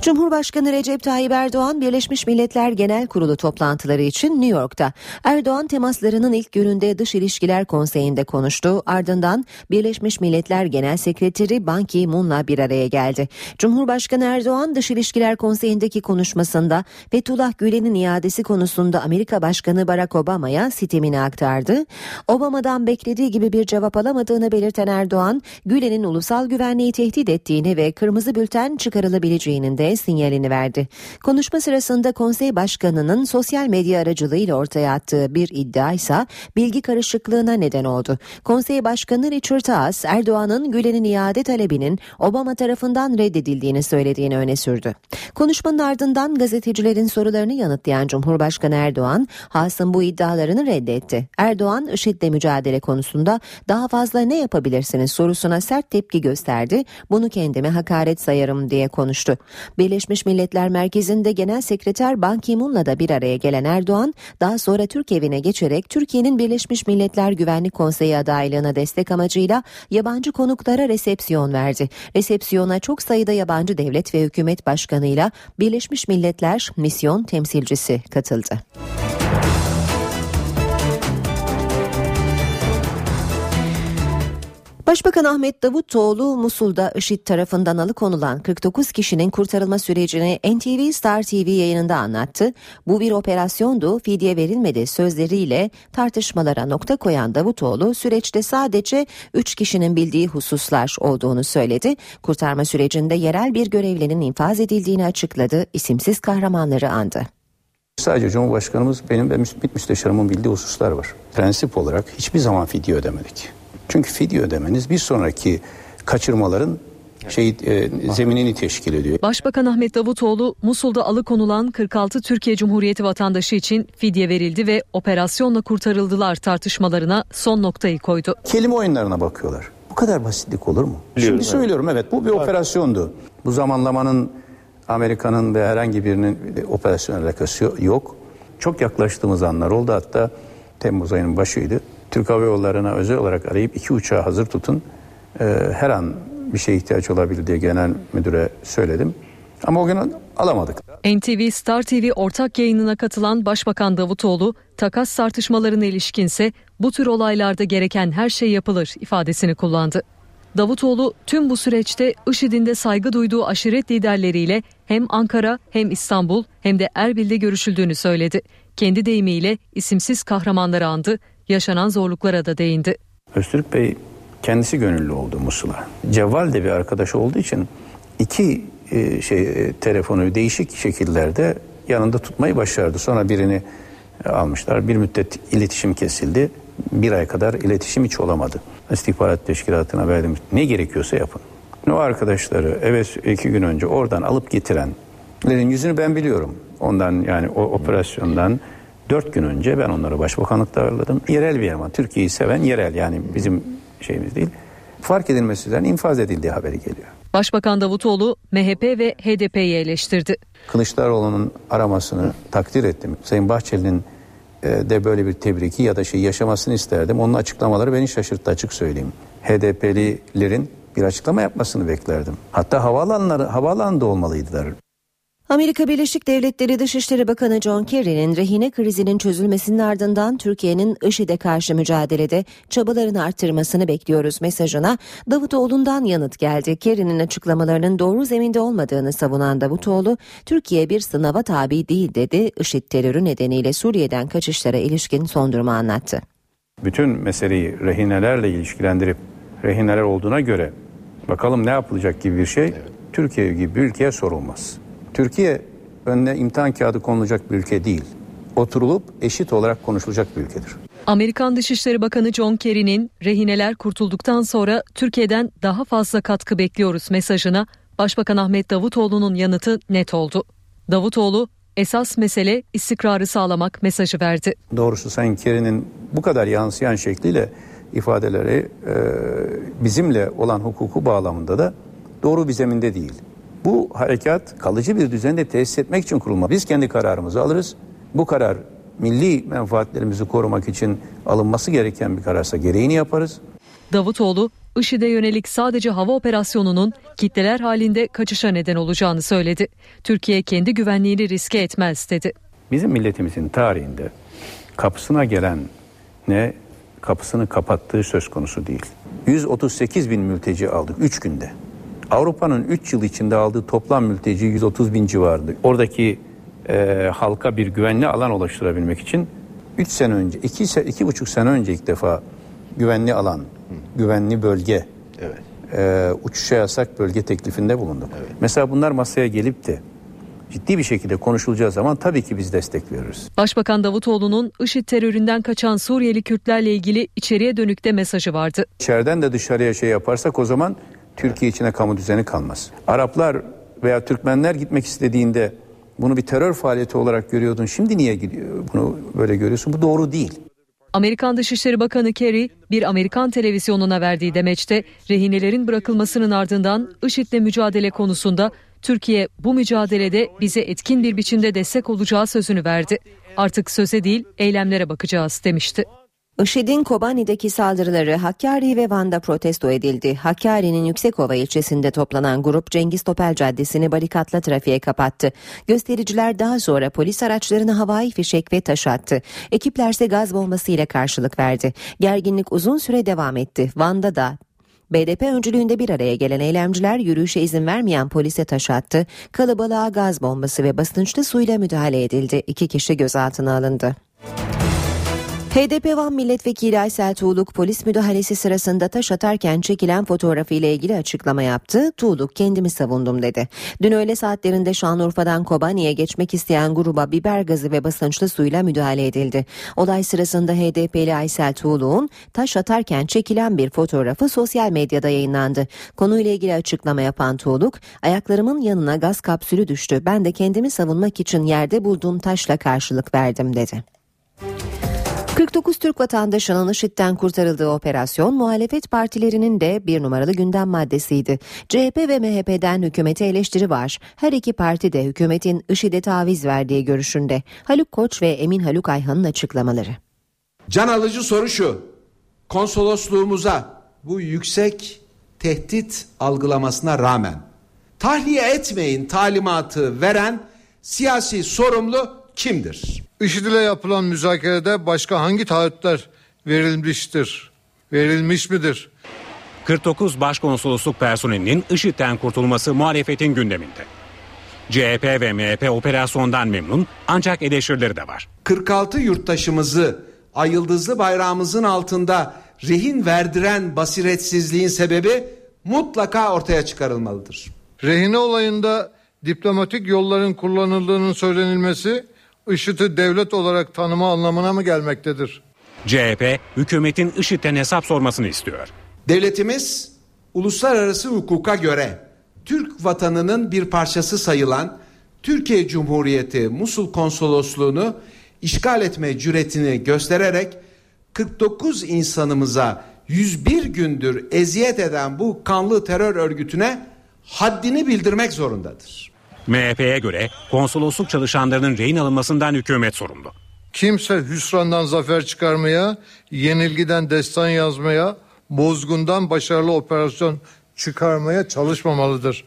[SPEAKER 2] Cumhurbaşkanı Recep Tayyip Erdoğan Birleşmiş Milletler Genel Kurulu toplantıları için New York'ta. Erdoğan temaslarının ilk gününde Dış İlişkiler Konseyi'nde konuştu. Ardından Birleşmiş Milletler Genel Sekreteri Ban Ki-moon'la bir araya geldi. Cumhurbaşkanı Erdoğan Dış İlişkiler Konseyi'ndeki konuşmasında Fethullah Gülen'in iadesi konusunda Amerika Başkanı Barack Obama'ya sitemini aktardı. Obama'dan beklediği gibi bir cevap alamadığını belirten Erdoğan, Gülen'in ulusal güvenliği tehdit ettiğini ve kırmızı bülten çıkarılabileceğinin de sinyalini verdi. Konuşma sırasında konsey başkanının sosyal medya aracılığıyla ortaya attığı bir iddia ise bilgi karışıklığına neden oldu. Konsey başkanı Richard Haas, Erdoğan'ın Gülen'in iade talebinin Obama tarafından reddedildiğini söylediğini öne sürdü. Konuşmanın ardından gazetecilerin sorularını yanıtlayan Cumhurbaşkanı Erdoğan, Haas'ın bu iddialarını reddetti. Erdoğan, IŞİD'le mücadele konusunda daha fazla ne yapabilirsiniz sorusuna sert tepki gösterdi. Bunu kendime hakaret sayarım diye konuştu. Birleşmiş Milletler Merkezi'nde Genel Sekreter Ban Ki-moon'la da bir araya gelen Erdoğan, daha sonra Türk evine geçerek Türkiye'nin Birleşmiş Milletler Güvenlik Konseyi adaylığına destek amacıyla yabancı konuklara resepsiyon verdi. Resepsiyona çok sayıda yabancı devlet ve hükümet başkanıyla Birleşmiş Milletler misyon temsilcisi katıldı. Başbakan Ahmet Davutoğlu Musul'da IŞİD tarafından alıkonulan 49 kişinin kurtarılma sürecini NTV Star TV yayınında anlattı. Bu bir operasyondu, fidye verilmedi sözleriyle tartışmalara nokta koyan Davutoğlu süreçte sadece 3 kişinin bildiği hususlar olduğunu söyledi. Kurtarma sürecinde yerel bir görevlinin infaz edildiğini açıkladı, isimsiz kahramanları andı.
[SPEAKER 4] Sadece Cumhurbaşkanımız benim ve müs- müsteşarımın bildiği hususlar var. Prensip olarak hiçbir zaman fidye ödemedik. Çünkü fidye ödemeniz bir sonraki kaçırmaların şey e, zeminini teşkil ediyor.
[SPEAKER 6] Başbakan Ahmet Davutoğlu Musul'da alıkonulan 46 Türkiye Cumhuriyeti vatandaşı için fidye verildi ve operasyonla kurtarıldılar tartışmalarına son noktayı koydu.
[SPEAKER 4] Kelime oyunlarına bakıyorlar. Bu kadar basitlik olur mu?
[SPEAKER 6] Biliyorum,
[SPEAKER 4] Şimdi söylüyorum evet bu bir operasyondu. Bu zamanlamanın Amerika'nın ve herhangi birinin operasyon alakası yok. Çok yaklaştığımız anlar oldu hatta Temmuz ayının başıydı. Türk Hava Yolları'na özel olarak arayıp iki uçağı hazır tutun. Ee, her an bir şeye ihtiyaç olabilir diye genel müdüre söyledim. Ama o gün alamadık.
[SPEAKER 6] NTV Star TV ortak yayınına katılan Başbakan Davutoğlu, takas tartışmalarına ilişkinse bu tür olaylarda gereken her şey yapılır ifadesini kullandı. Davutoğlu tüm bu süreçte IŞİD'in de saygı duyduğu aşiret liderleriyle hem Ankara hem İstanbul hem de Erbil'de görüşüldüğünü söyledi. Kendi deyimiyle isimsiz kahramanları andı, yaşanan zorluklara da değindi.
[SPEAKER 4] Öztürk Bey kendisi gönüllü oldu Musul'a. Cevval de bir arkadaş olduğu için iki e, şey e, telefonu değişik şekillerde yanında tutmayı başardı. Sonra birini e, almışlar. Bir müddet iletişim kesildi. Bir ay kadar iletişim hiç olamadı. İstihbarat Teşkilatı'na verdim. Ne gerekiyorsa yapın. O arkadaşları evet iki gün önce oradan alıp getirenlerin yüzünü ben biliyorum. Ondan yani o operasyondan dört gün önce ben onları başbakanlıkta ağırladım. Yerel bir ama Türkiye'yi seven yerel yani bizim şeyimiz değil. Fark edilmesi üzerine infaz edildiği haberi geliyor.
[SPEAKER 6] Başbakan Davutoğlu MHP ve HDP'yi eleştirdi.
[SPEAKER 4] Kılıçdaroğlu'nun aramasını takdir ettim. Sayın Bahçeli'nin e, de böyle bir tebriki ya da şey yaşamasını isterdim. Onun açıklamaları beni şaşırttı açık söyleyeyim. HDP'lilerin bir açıklama yapmasını beklerdim. Hatta havaalanları havaalanında olmalıydılar.
[SPEAKER 2] Amerika Birleşik Devletleri Dışişleri Bakanı John Kerry'nin rehine krizinin çözülmesinin ardından Türkiye'nin IŞİD'e karşı mücadelede çabalarını arttırmasını bekliyoruz mesajına Davutoğlu'ndan yanıt geldi. Kerry'nin açıklamalarının doğru zeminde olmadığını savunan Davutoğlu, Türkiye bir sınava tabi değil dedi. IŞİD terörü nedeniyle Suriye'den kaçışlara ilişkin son durumu anlattı.
[SPEAKER 4] Bütün meseleyi rehinelerle ilişkilendirip rehineler olduğuna göre bakalım ne yapılacak gibi bir şey Türkiye gibi bir ülkeye sorulmaz. Türkiye önüne imtihan kağıdı konulacak bir ülke değil. Oturulup eşit olarak konuşulacak bir ülkedir.
[SPEAKER 6] Amerikan Dışişleri Bakanı John Kerry'nin rehineler kurtulduktan sonra Türkiye'den daha fazla katkı bekliyoruz mesajına Başbakan Ahmet Davutoğlu'nun yanıtı net oldu. Davutoğlu esas mesele istikrarı sağlamak mesajı verdi.
[SPEAKER 4] Doğrusu Sayın Kerry'nin bu kadar yansıyan şekliyle ifadeleri e, bizimle olan hukuku bağlamında da doğru bir zeminde değil. Bu harekat kalıcı bir düzende tesis etmek için kurulma. Biz kendi kararımızı alırız. Bu karar milli menfaatlerimizi korumak için alınması gereken bir kararsa gereğini yaparız.
[SPEAKER 6] Davutoğlu, IŞİD'e yönelik sadece hava operasyonunun kitleler halinde kaçışa neden olacağını söyledi. Türkiye kendi güvenliğini riske etmez dedi.
[SPEAKER 4] Bizim milletimizin tarihinde kapısına gelen ne kapısını kapattığı söz konusu değil. 138 bin mülteci aldık 3 günde. Avrupa'nın 3 yıl içinde aldığı toplam mülteci 130 bin civarında. Oradaki e, halka bir güvenli alan oluşturabilmek için 3 sene önce, 2 iki, buçuk sene önce ilk defa güvenli alan, güvenli bölge,
[SPEAKER 5] Evet.
[SPEAKER 4] e, uçuşa yasak bölge teklifinde bulunduk. Mesela bunlar masaya gelip de ciddi bir şekilde konuşulacağı zaman tabii ki biz destek veririz.
[SPEAKER 6] Başbakan Davutoğlu'nun IŞİD teröründen kaçan Suriyeli Kürtlerle ilgili içeriye dönük de mesajı vardı.
[SPEAKER 4] İçeriden de dışarıya şey yaparsak o zaman Türkiye içine kamu düzeni kalmaz. Araplar veya Türkmenler gitmek istediğinde bunu bir terör faaliyeti olarak görüyordun. Şimdi niye gidiyor bunu böyle görüyorsun? Bu doğru değil.
[SPEAKER 6] Amerikan Dışişleri Bakanı Kerry bir Amerikan televizyonuna verdiği demeçte rehinelerin bırakılmasının ardından IŞİD'le mücadele konusunda Türkiye bu mücadelede bize etkin bir biçimde destek olacağı sözünü verdi. Artık söze değil eylemlere bakacağız demişti.
[SPEAKER 2] IŞİD'in Kobani'deki saldırıları Hakkari ve Van'da protesto edildi. Hakkari'nin Yüksekova ilçesinde toplanan grup Cengiz Topel Caddesi'ni barikatla trafiğe kapattı. Göstericiler daha sonra polis araçlarına havai fişek ve taş attı. Ekiplerse gaz bombasıyla karşılık verdi. Gerginlik uzun süre devam etti. Van'da da BDP öncülüğünde bir araya gelen eylemciler yürüyüşe izin vermeyen polise taş attı. Kalabalığa gaz bombası ve basınçlı suyla müdahale edildi. İki kişi gözaltına alındı. HDP Van Milletvekili Aysel Tuğluk polis müdahalesi sırasında taş atarken çekilen fotoğrafı ile ilgili açıklama yaptı. Tuğluk kendimi savundum dedi. Dün öğle saatlerinde Şanlıurfa'dan Kobani'ye geçmek isteyen gruba biber gazı ve basınçlı suyla müdahale edildi. Olay sırasında HDP'li Aysel Tuğluk'un taş atarken çekilen bir fotoğrafı sosyal medyada yayınlandı. Konuyla ilgili açıklama yapan Tuğluk, ayaklarımın yanına gaz kapsülü düştü. Ben de kendimi savunmak için yerde bulduğum taşla karşılık verdim dedi. 49 Türk vatandaşının IŞİD'den kurtarıldığı operasyon muhalefet partilerinin de bir numaralı gündem maddesiydi. CHP ve MHP'den hükümete eleştiri var. Her iki parti de hükümetin IŞİD'e taviz verdiği görüşünde. Haluk Koç ve Emin Haluk Ayhan'ın açıklamaları.
[SPEAKER 5] Can alıcı soru şu. Konsolosluğumuza bu yüksek tehdit algılamasına rağmen tahliye etmeyin talimatı veren siyasi sorumlu kimdir?
[SPEAKER 7] IŞİD ile yapılan müzakerede başka hangi taahhütler verilmiştir? Verilmiş midir?
[SPEAKER 8] 49 başkonsolosluk personelinin IŞİD'den kurtulması muhalefetin gündeminde. CHP ve MHP operasyondan memnun ancak eleştirileri de var.
[SPEAKER 5] 46 yurttaşımızı ay yıldızlı bayrağımızın altında rehin verdiren basiretsizliğin sebebi mutlaka ortaya çıkarılmalıdır.
[SPEAKER 7] Rehine olayında diplomatik yolların kullanıldığının söylenilmesi IŞİD'i devlet olarak tanıma anlamına mı gelmektedir?
[SPEAKER 8] CHP hükümetin IŞİD'den hesap sormasını istiyor.
[SPEAKER 5] Devletimiz uluslararası hukuka göre Türk vatanının bir parçası sayılan Türkiye Cumhuriyeti Musul Konsolosluğunu işgal etme cüretini göstererek 49 insanımıza 101 gündür eziyet eden bu kanlı terör örgütüne haddini bildirmek zorundadır.
[SPEAKER 8] MHP'ye göre konsolosluk çalışanlarının rehin alınmasından hükümet sorumlu.
[SPEAKER 7] Kimse hüsrandan zafer çıkarmaya, yenilgiden destan yazmaya, bozgundan başarılı operasyon çıkarmaya çalışmamalıdır.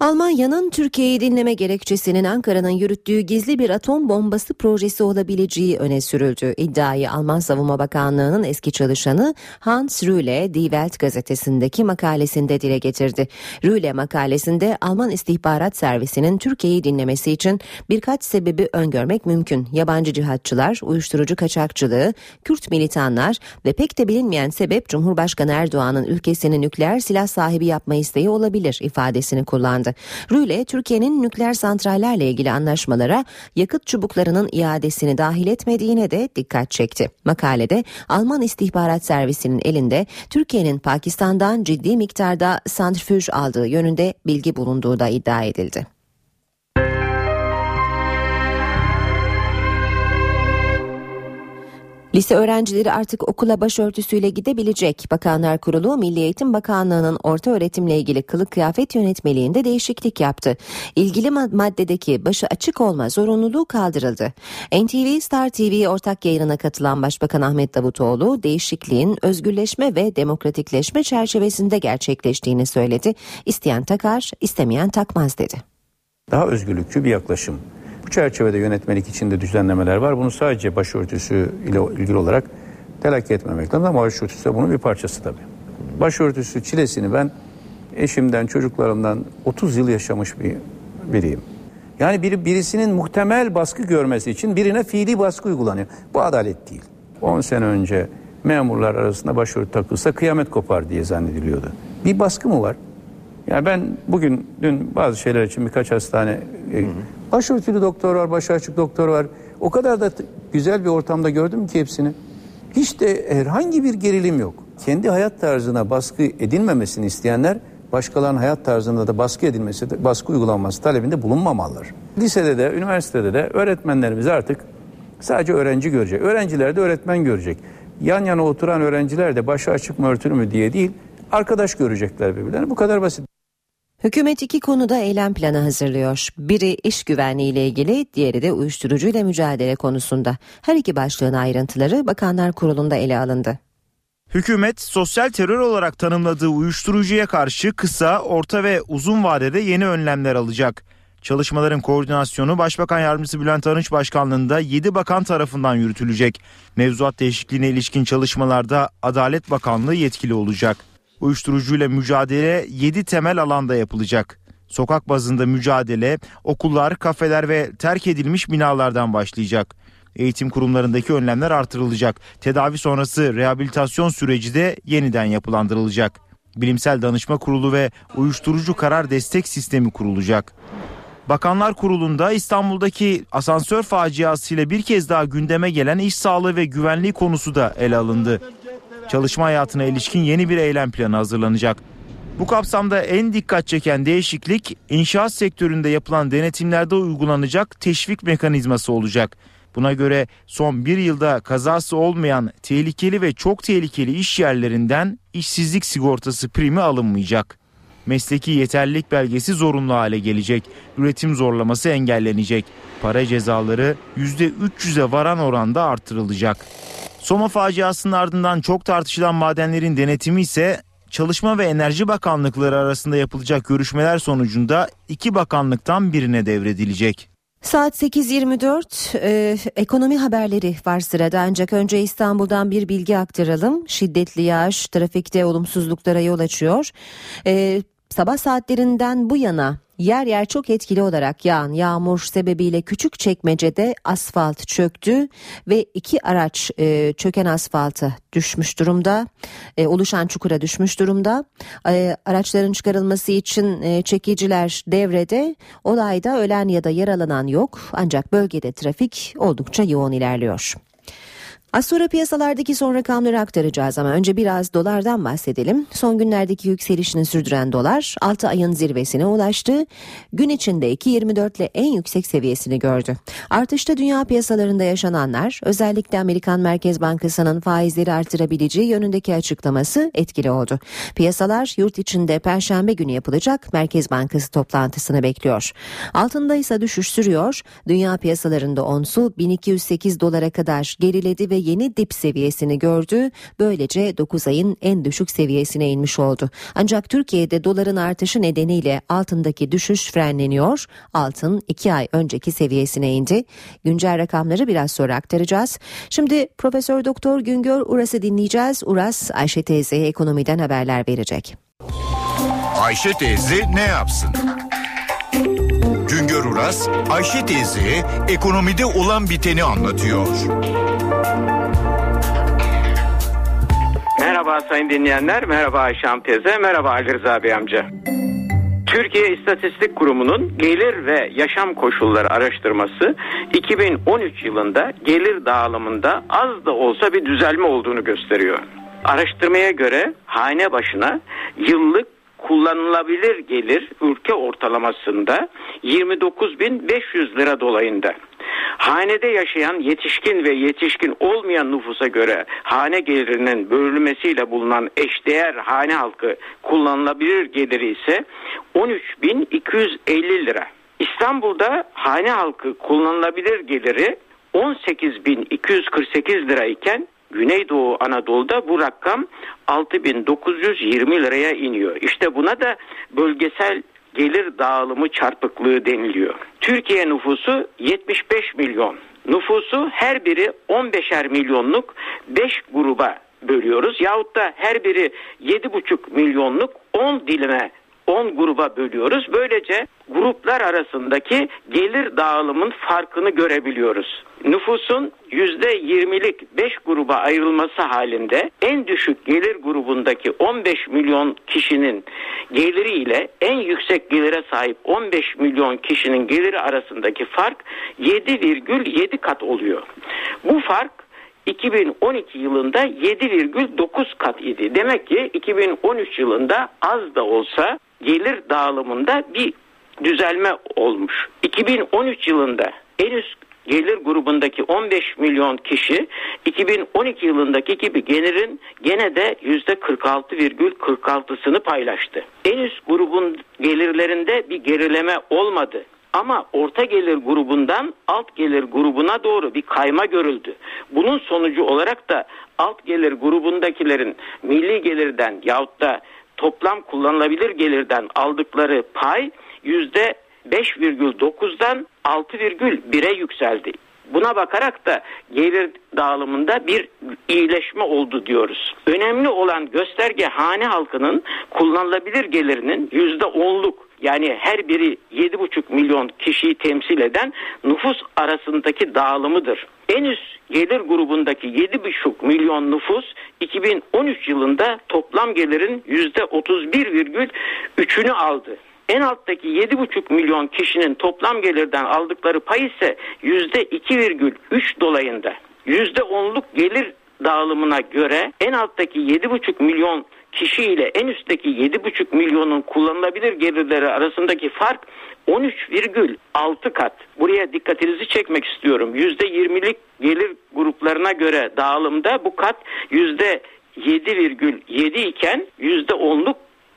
[SPEAKER 2] Almanya'nın Türkiye'yi dinleme gerekçesinin Ankara'nın yürüttüğü gizli bir atom bombası projesi olabileceği öne sürüldü. İddiayı Alman Savunma Bakanlığı'nın eski çalışanı Hans Rühle, Die Welt gazetesindeki makalesinde dile getirdi. Rühle makalesinde Alman istihbarat servisinin Türkiye'yi dinlemesi için birkaç sebebi öngörmek mümkün. Yabancı cihatçılar, uyuşturucu kaçakçılığı, Kürt militanlar ve pek de bilinmeyen sebep Cumhurbaşkanı Erdoğan'ın ülkesini nükleer silah sahibi yapma isteği olabilir ifadesini kullandı. Rüle, Türkiye'nin nükleer santrallerle ilgili anlaşmalara yakıt çubuklarının iadesini dahil etmediğine de dikkat çekti. Makalede Alman istihbarat servisinin elinde Türkiye'nin Pakistan'dan ciddi miktarda santrifüj aldığı yönünde bilgi bulunduğu da iddia edildi. Lise öğrencileri artık okula başörtüsüyle gidebilecek. Bakanlar Kurulu Milli Eğitim Bakanlığı'nın orta öğretimle ilgili kılık kıyafet yönetmeliğinde değişiklik yaptı. İlgili maddedeki başı açık olma zorunluluğu kaldırıldı. NTV Star TV ortak yayınına katılan Başbakan Ahmet Davutoğlu değişikliğin özgürleşme ve demokratikleşme çerçevesinde gerçekleştiğini söyledi. İsteyen takar, istemeyen takmaz dedi.
[SPEAKER 4] Daha özgürlükçü bir yaklaşım çerçevede yönetmelik içinde düzenlemeler var. Bunu sadece başörtüsü ile ilgili olarak telakki etmemek lazım ama başörtüsü de bunun bir parçası tabii. Başörtüsü çilesini ben eşimden, çocuklarımdan 30 yıl yaşamış bir biriyim. Yani biri, birisinin muhtemel baskı görmesi için birine fiili baskı uygulanıyor. Bu adalet değil. 10 sene önce memurlar arasında başörtü takılsa kıyamet kopar diye zannediliyordu. Bir baskı mı var? Yani ben bugün dün bazı şeyler için birkaç hastane e, başörtülü doktor var, başı açık doktor var. O kadar da güzel bir ortamda gördüm ki hepsini. Hiç de herhangi bir gerilim yok. Kendi hayat tarzına baskı edilmemesini isteyenler başkalarının hayat tarzında da baskı edilmesi, baskı uygulanması talebinde bulunmamalılar. Lisede de, üniversitede de öğretmenlerimiz artık sadece öğrenci görecek. Öğrenciler de öğretmen görecek. Yan yana oturan öğrenciler de başı açık mı örtülü mü diye değil, arkadaş görecekler birbirlerini. Bu kadar basit.
[SPEAKER 2] Hükümet iki konuda eylem planı hazırlıyor. Biri iş güvenliği ile ilgili, diğeri de uyuşturucuyla mücadele konusunda. Her iki başlığın ayrıntıları Bakanlar Kurulu'nda ele alındı.
[SPEAKER 18] Hükümet sosyal terör olarak tanımladığı uyuşturucuya karşı kısa, orta ve uzun vadede yeni önlemler alacak. Çalışmaların koordinasyonu Başbakan Yardımcısı Bülent Arınç Başkanlığında 7 bakan tarafından yürütülecek. Mevzuat değişikliğine ilişkin çalışmalarda Adalet Bakanlığı yetkili olacak. Uyuşturucuyla mücadele 7 temel alanda yapılacak. Sokak bazında mücadele okullar, kafeler ve terk edilmiş binalardan başlayacak. Eğitim kurumlarındaki önlemler artırılacak. Tedavi sonrası rehabilitasyon süreci de yeniden yapılandırılacak. Bilimsel Danışma Kurulu ve Uyuşturucu Karar Destek Sistemi kurulacak. Bakanlar Kurulu'nda İstanbul'daki asansör faciasıyla bir kez daha gündeme gelen iş sağlığı ve güvenliği konusu da ele alındı. Çalışma hayatına ilişkin yeni bir eylem planı hazırlanacak. Bu kapsamda en dikkat çeken değişiklik inşaat sektöründe yapılan denetimlerde uygulanacak teşvik mekanizması olacak. Buna göre son bir yılda kazası olmayan tehlikeli ve çok tehlikeli iş yerlerinden işsizlik sigortası primi alınmayacak. Mesleki yeterlilik belgesi zorunlu hale gelecek. Üretim zorlaması engellenecek. Para cezaları %300'e varan oranda artırılacak. Soma faciasının ardından çok tartışılan madenlerin denetimi ise Çalışma ve Enerji Bakanlıkları arasında yapılacak görüşmeler sonucunda iki bakanlıktan birine devredilecek.
[SPEAKER 2] Saat 8.24 e, ekonomi haberleri var sırada ancak önce İstanbul'dan bir bilgi aktaralım. Şiddetli yağış trafikte olumsuzluklara yol açıyor. E, sabah saatlerinden bu yana yer yer çok etkili olarak yağan yağmur sebebiyle küçük çekmecede asfalt çöktü ve iki araç e, çöken asfalta düşmüş durumda. E, oluşan çukura düşmüş durumda. E, araçların çıkarılması için e, çekiciler devrede. Olayda ölen ya da yaralanan yok ancak bölgede trafik oldukça yoğun ilerliyor. Az sonra piyasalardaki son rakamları aktaracağız ama önce biraz dolardan bahsedelim. Son günlerdeki yükselişini sürdüren dolar 6 ayın zirvesine ulaştı. Gün içinde 2.24 ile en yüksek seviyesini gördü. Artışta dünya piyasalarında yaşananlar özellikle Amerikan Merkez Bankası'nın faizleri artırabileceği yönündeki açıklaması etkili oldu. Piyasalar yurt içinde perşembe günü yapılacak Merkez Bankası toplantısını bekliyor. Altında ise düşüş sürüyor. Dünya piyasalarında onsu 1208 dolara kadar geriledi ve yeni dip seviyesini gördü. Böylece 9 ayın en düşük seviyesine inmiş oldu. Ancak Türkiye'de doların artışı nedeniyle altındaki düşüş frenleniyor. Altın 2 ay önceki seviyesine indi. Güncel rakamları biraz sonra aktaracağız. Şimdi Profesör Doktor Güngör Uras'ı dinleyeceğiz. Uras Ayşe teyzeye ekonomiden haberler verecek.
[SPEAKER 1] Ayşe teyze ne yapsın? Güngör Uras, Ayşe teyzeye ekonomide olan biteni anlatıyor.
[SPEAKER 19] Merhaba sayın dinleyenler, merhaba Ayşe Hanım teyze, merhaba Ali Rıza Bey amca. Türkiye İstatistik Kurumu'nun gelir ve yaşam koşulları araştırması 2013 yılında gelir dağılımında az da olsa bir düzelme olduğunu gösteriyor. Araştırmaya göre hane başına yıllık kullanılabilir gelir ülke ortalamasında 29.500 lira dolayında. Hanede yaşayan yetişkin ve yetişkin olmayan nüfusa göre hane gelirinin bölünmesiyle bulunan eşdeğer hane halkı kullanılabilir geliri ise 13.250 lira. İstanbul'da hane halkı kullanılabilir geliri 18.248 lira iken Güneydoğu Anadolu'da bu rakam 6920 liraya iniyor. İşte buna da bölgesel gelir dağılımı çarpıklığı deniliyor. Türkiye nüfusu 75 milyon. Nüfusu her biri 15'er milyonluk 5 gruba bölüyoruz. Yahut da her biri 7,5 milyonluk 10 dilime 10 gruba bölüyoruz. Böylece gruplar arasındaki gelir dağılımın farkını görebiliyoruz. Nüfusun %20'lik 5 gruba ayrılması halinde en düşük gelir grubundaki 15 milyon kişinin geliri ile en yüksek gelire sahip 15 milyon kişinin geliri arasındaki fark 7,7 kat oluyor. Bu fark 2012 yılında 7,9 kat idi. Demek ki 2013 yılında az da olsa gelir dağılımında bir düzelme olmuş. 2013 yılında en üst gelir grubundaki 15 milyon kişi 2012 yılındaki gibi gelirin gene de %46,46'sını paylaştı. En üst grubun gelirlerinde bir gerileme olmadı. Ama orta gelir grubundan alt gelir grubuna doğru bir kayma görüldü. Bunun sonucu olarak da alt gelir grubundakilerin milli gelirden yahut da toplam kullanılabilir gelirden aldıkları pay yüzde 5,9'dan 6,1'e yükseldi. Buna bakarak da gelir dağılımında bir iyileşme oldu diyoruz. Önemli olan gösterge hane halkının kullanılabilir gelirinin yüzde onluk yani her biri 7,5 milyon kişiyi temsil eden nüfus arasındaki dağılımıdır. En üst gelir grubundaki 7,5 milyon nüfus 2013 yılında toplam gelirin %31,3'ünü aldı. En alttaki 7,5 milyon kişinin toplam gelirden aldıkları pay ise %2,3 dolayında. %10'luk gelir dağılımına göre en alttaki 7,5 milyon kişi ile en üstteki 7,5 milyonun kullanılabilir gelirleri arasındaki fark 13,6 kat. Buraya dikkatinizi çekmek istiyorum. %20'lik gelir gruplarına göre dağılımda bu kat %7,7 iken %10'luk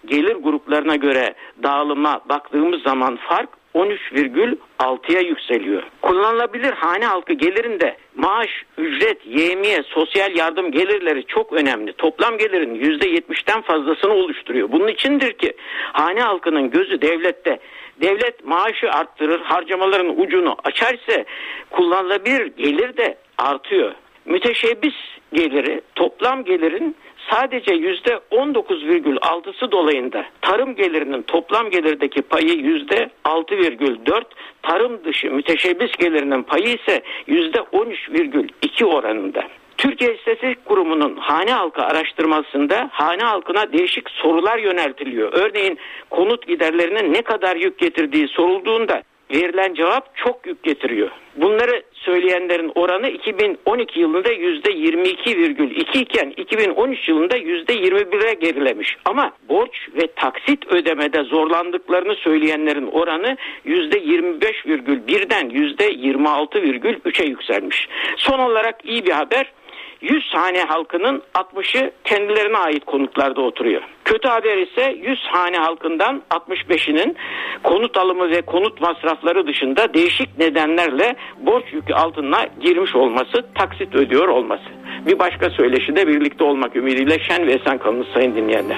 [SPEAKER 19] gelir gruplarına göre dağılıma baktığımız zaman fark 13,6'ya yükseliyor. Kullanılabilir hane halkı gelirinde maaş, ücret, yemiye, sosyal yardım gelirleri çok önemli. Toplam gelirin %70'ten fazlasını oluşturuyor. Bunun içindir ki hane halkının gözü devlette. Devlet maaşı arttırır, harcamaların ucunu açarsa kullanılabilir gelir de artıyor. Müteşebbis geliri toplam gelirin sadece yüzde 19,6'sı dolayında tarım gelirinin toplam gelirdeki payı yüzde 6,4 tarım dışı müteşebbis gelirinin payı ise yüzde 13,2 oranında. Türkiye İstatistik Kurumu'nun hane halkı araştırmasında hane halkına değişik sorular yöneltiliyor. Örneğin konut giderlerinin ne kadar yük getirdiği sorulduğunda verilen cevap çok yük getiriyor. Bunları söyleyenlerin oranı 2012 yılında %22,2 iken 2013 yılında %21'e gerilemiş. Ama borç ve taksit ödemede zorlandıklarını söyleyenlerin oranı %25,1'den %26,3'e yükselmiş. Son olarak iyi bir haber 100 hane halkının 60'ı kendilerine ait konutlarda oturuyor. Kötü haber ise 100 hane halkından 65'inin konut alımı ve konut masrafları dışında değişik nedenlerle borç yükü altına girmiş olması, taksit ödüyor olması. Bir başka söyleşi de birlikte olmak ümidiyle şen ve esen kalınız sayın dinleyenler.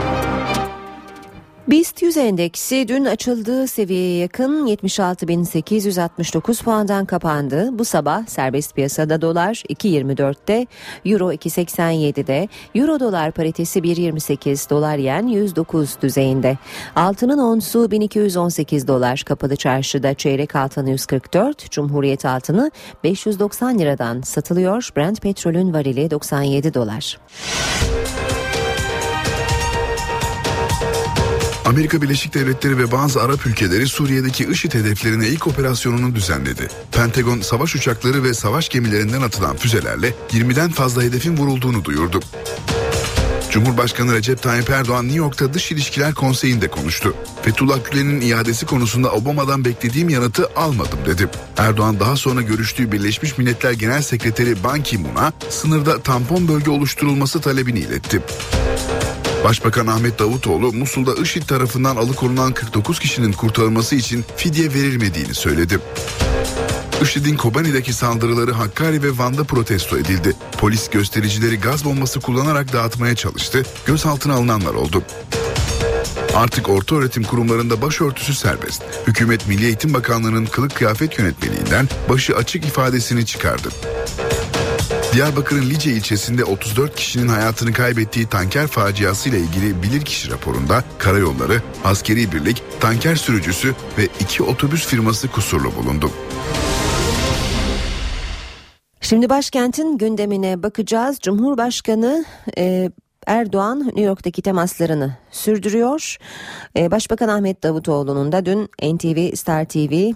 [SPEAKER 2] BIST 100 endeksi dün açıldığı seviyeye yakın 76.869 puandan kapandı. Bu sabah serbest piyasada dolar 2.24'te, euro 2.87'de, euro dolar paritesi 1.28, dolar yen 109 düzeyinde. Altının onsu 1218 dolar, kapalı çarşıda çeyrek altını 144, Cumhuriyet altını 590 liradan satılıyor. Brent petrolün varili 97 dolar.
[SPEAKER 3] Amerika Birleşik Devletleri ve bazı Arap ülkeleri Suriye'deki IŞİD hedeflerine ilk operasyonunu düzenledi. Pentagon savaş uçakları ve savaş gemilerinden atılan füzelerle 20'den fazla hedefin vurulduğunu duyurdu. Cumhurbaşkanı Recep Tayyip Erdoğan New York'ta Dış İlişkiler Konseyi'nde konuştu. Fethullah Gülen'in iadesi konusunda Obama'dan beklediğim yanıtı almadım dedi. Erdoğan daha sonra görüştüğü Birleşmiş Milletler Genel Sekreteri Ban Ki-moon'a sınırda tampon bölge oluşturulması talebini iletti. Başbakan Ahmet Davutoğlu Musul'da IŞİD tarafından alıkonulan 49 kişinin kurtarılması için fidye verilmediğini söyledi. IŞİD'in Kobani'deki saldırıları Hakkari ve Van'da protesto edildi. Polis göstericileri gaz bombası kullanarak dağıtmaya çalıştı. Gözaltına alınanlar oldu. Artık orta öğretim kurumlarında başörtüsü serbest. Hükümet Milli Eğitim Bakanlığı'nın kılık kıyafet yönetmeliğinden başı açık ifadesini çıkardı. Diyarbakır'ın Lice ilçesinde 34 kişinin hayatını kaybettiği tanker faciası ile ilgili bilirkişi raporunda karayolları, askeri birlik, tanker sürücüsü ve iki otobüs firması kusurlu bulundu.
[SPEAKER 2] Şimdi başkentin gündemine bakacağız. Cumhurbaşkanı e, Erdoğan New York'taki temaslarını sürdürüyor. Ee, Başbakan Ahmet Davutoğlu'nun da dün NTV, Star TV,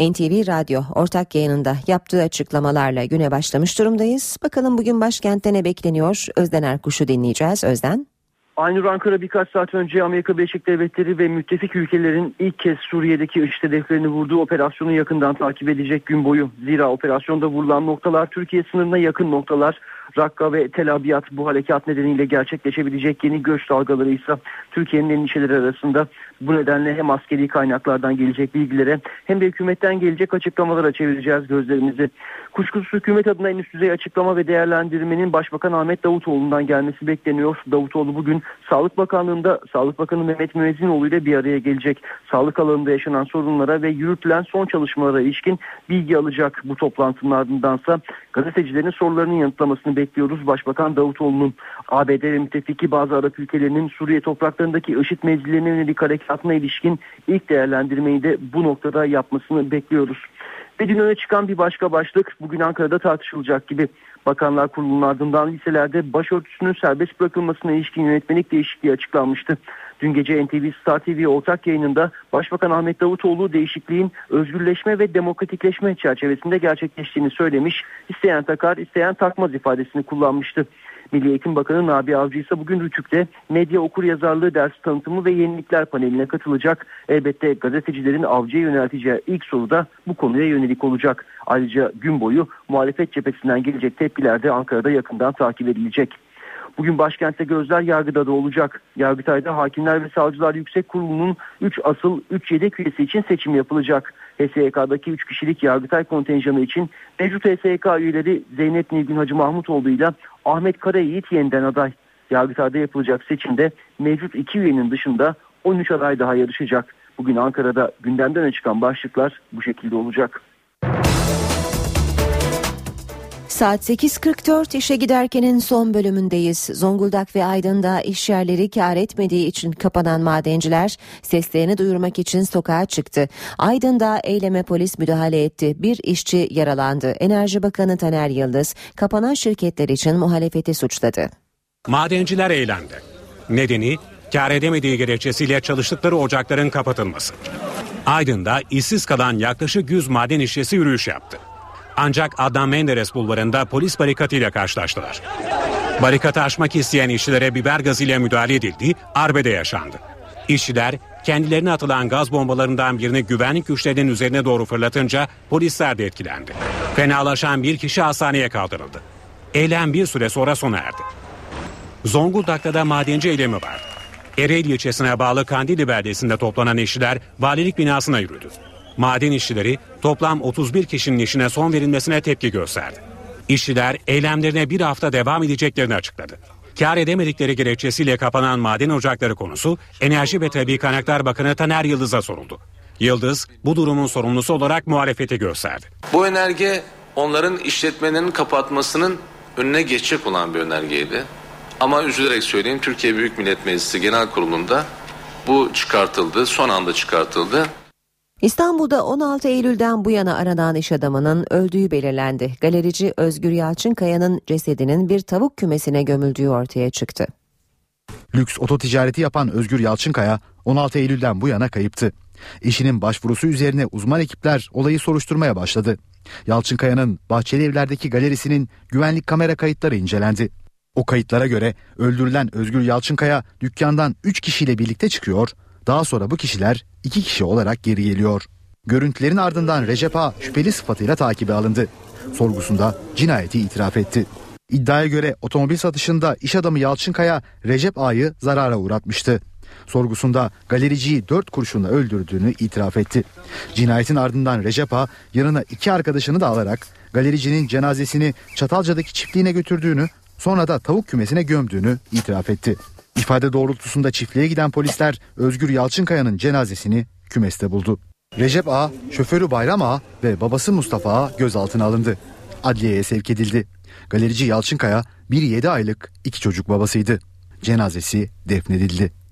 [SPEAKER 2] NTV Radyo ortak yayınında yaptığı açıklamalarla güne başlamış durumdayız. Bakalım bugün başkentte ne bekleniyor? Özden Erkuş'u dinleyeceğiz. Özden.
[SPEAKER 20] Aynur Ankara birkaç saat önce Amerika Birleşik Devletleri ve müttefik ülkelerin ilk kez Suriye'deki IŞİD hedeflerini vurduğu operasyonu yakından takip edecek gün boyu. Zira operasyonda vurulan noktalar Türkiye sınırına yakın noktalar. Rakka ve Tel Abyad bu harekat nedeniyle gerçekleşebilecek yeni göç dalgaları ise Türkiye'nin endişeleri arasında. Bu nedenle hem askeri kaynaklardan gelecek bilgilere hem de hükümetten gelecek açıklamalara çevireceğiz gözlerimizi. Kuşkusuz hükümet adına en üst düzey açıklama ve değerlendirmenin Başbakan Ahmet Davutoğlu'ndan gelmesi bekleniyor. Davutoğlu bugün Sağlık Bakanlığı'nda Sağlık Bakanı Mehmet Müezzinoğlu ile bir araya gelecek. Sağlık alanında yaşanan sorunlara ve yürütülen son çalışmalara ilişkin bilgi alacak. Bu toplantının ardındansa gazetecilerin sorularını yanıtlamasını bekliyoruz. Başbakan Davutoğlu'nun ABD ve müttefiki bazı Arap ülkelerinin Suriye topraklarındaki IŞİD mevzilerine yönelik harekatına ilişkin ilk değerlendirmeyi de bu noktada yapmasını bekliyoruz. Ve dün öne çıkan bir başka başlık bugün Ankara'da tartışılacak gibi. Bakanlar Kurulu'nun ardından liselerde başörtüsünün serbest bırakılmasına ilişkin yönetmelik değişikliği açıklanmıştı. Dün gece NTV Star TV ortak yayınında Başbakan Ahmet Davutoğlu değişikliğin özgürleşme ve demokratikleşme çerçevesinde gerçekleştiğini söylemiş, isteyen takar isteyen takmaz ifadesini kullanmıştı. Milli Eğitim Bakanı Nabi Avcı ise bugün Rütük'te medya okur yazarlığı ders tanıtımı ve yenilikler paneline katılacak. Elbette gazetecilerin Avcı'ya yönelteceği ilk soru da bu konuya yönelik olacak. Ayrıca gün boyu muhalefet cephesinden gelecek tepkiler de Ankara'da yakından takip edilecek. Bugün başkentte gözler yargıda da olacak. Yargıtay'da Hakimler ve Savcılar Yüksek Kurulu'nun 3 asıl 3 yedek üyesi için seçim yapılacak. HSYK'daki 3 kişilik Yargıtay kontenjanı için mevcut HSYK üyeleri Zeynep Nilgün Hacı Mahmutoğlu ile Ahmet Karayiğit yeniden aday. Yargıtay'da yapılacak seçimde mevcut 2 üyenin dışında 13 aday daha yarışacak. Bugün Ankara'da gündemden çıkan başlıklar bu şekilde olacak.
[SPEAKER 2] Saat 8.44 işe giderkenin son bölümündeyiz. Zonguldak ve Aydın'da iş yerleri kar etmediği için kapanan madenciler seslerini duyurmak için sokağa çıktı. Aydın'da eyleme polis müdahale etti. Bir işçi yaralandı. Enerji Bakanı Taner Yıldız kapanan şirketler için muhalefeti suçladı.
[SPEAKER 8] Madenciler eylemde. Nedeni kar edemediği gerekçesiyle çalıştıkları ocakların kapatılması. Aydın'da işsiz kalan yaklaşık 100 maden işçisi yürüyüş yaptı. Ancak Adnan Menderes bulvarında polis barikatıyla karşılaştılar. Barikatı aşmak isteyen işçilere biber gazıyla müdahale edildi, arbede yaşandı. İşçiler kendilerine atılan gaz bombalarından birini güvenlik güçlerinin üzerine doğru fırlatınca polisler de etkilendi. Fenalaşan bir kişi hastaneye kaldırıldı. Eylem bir süre sonra sona erdi. Zonguldak'ta da madenci eylemi var. Ereğli ilçesine bağlı Kandili beldesinde toplanan işçiler valilik binasına yürüdü. Maden işçileri toplam 31 kişinin işine son verilmesine tepki gösterdi. İşçiler eylemlerine bir hafta devam edeceklerini açıkladı. Kar edemedikleri gerekçesiyle kapanan maden ocakları konusu Enerji ve Tabi Kaynaklar Bakanı Taner Yıldız'a soruldu. Yıldız bu durumun sorumlusu olarak muhalefeti gösterdi.
[SPEAKER 21] Bu önerge onların işletmelerinin kapatmasının önüne geçecek olan bir önergeydi. Ama üzülerek söyleyeyim Türkiye Büyük Millet Meclisi Genel Kurulu'nda bu çıkartıldı, son anda çıkartıldı.
[SPEAKER 2] İstanbul'da 16 Eylül'den bu yana aranan iş adamının öldüğü belirlendi. Galerici Özgür Yalçınkaya'nın cesedinin bir tavuk kümesine gömüldüğü ortaya çıktı.
[SPEAKER 22] Lüks oto ticareti yapan Özgür Yalçınkaya 16 Eylül'den bu yana kayıptı. Eşinin başvurusu üzerine uzman ekipler olayı soruşturmaya başladı. Yalçınkaya'nın Bahçeli Evler'deki galerisinin güvenlik kamera kayıtları incelendi. O kayıtlara göre öldürülen Özgür Yalçınkaya dükkandan 3 kişiyle birlikte çıkıyor. Daha sonra bu kişiler 2 kişi olarak geri geliyor. Görüntülerin ardından Recep A şüpheli sıfatıyla takibe alındı. Sorgusunda cinayeti itiraf etti. İddiaya göre otomobil satışında iş adamı Yalçınkaya Recep A'yı zarara uğratmıştı. Sorgusunda galericiyi dört kurşunla öldürdüğünü itiraf etti. Cinayetin ardından Recep A yanına iki arkadaşını da alarak galericinin cenazesini Çatalca'daki çiftliğine götürdüğünü sonra da tavuk kümesine gömdüğünü itiraf etti. İfade doğrultusunda çiftliğe giden polisler Özgür Yalçınkaya'nın cenazesini kümeste buldu. Recep A, şoförü Bayram A ve babası Mustafa A gözaltına alındı. Adliyeye sevk edildi. Galerici Yalçınkaya bir 7 aylık iki çocuk babasıydı. Cenazesi defnedildi.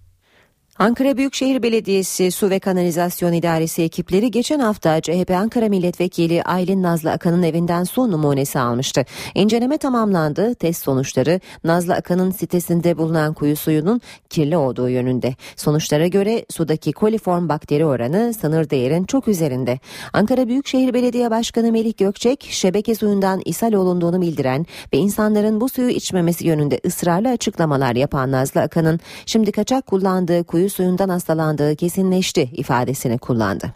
[SPEAKER 2] Ankara Büyükşehir Belediyesi Su ve Kanalizasyon İdaresi ekipleri geçen hafta CHP Ankara Milletvekili Aylin Nazlı Akan'ın evinden su numunesi almıştı. İnceleme tamamlandı. Test sonuçları Nazlı Akan'ın sitesinde bulunan kuyu suyunun kirli olduğu yönünde. Sonuçlara göre sudaki koliform bakteri oranı sınır değerin çok üzerinde. Ankara Büyükşehir Belediye Başkanı Melih Gökçek şebeke suyundan ishal olunduğunu bildiren ve insanların bu suyu içmemesi yönünde ısrarlı açıklamalar yapan Nazlı Akan'ın şimdi kaçak kullandığı kuyu suyundan hastalandığı kesinleşti ifadesini kullandı.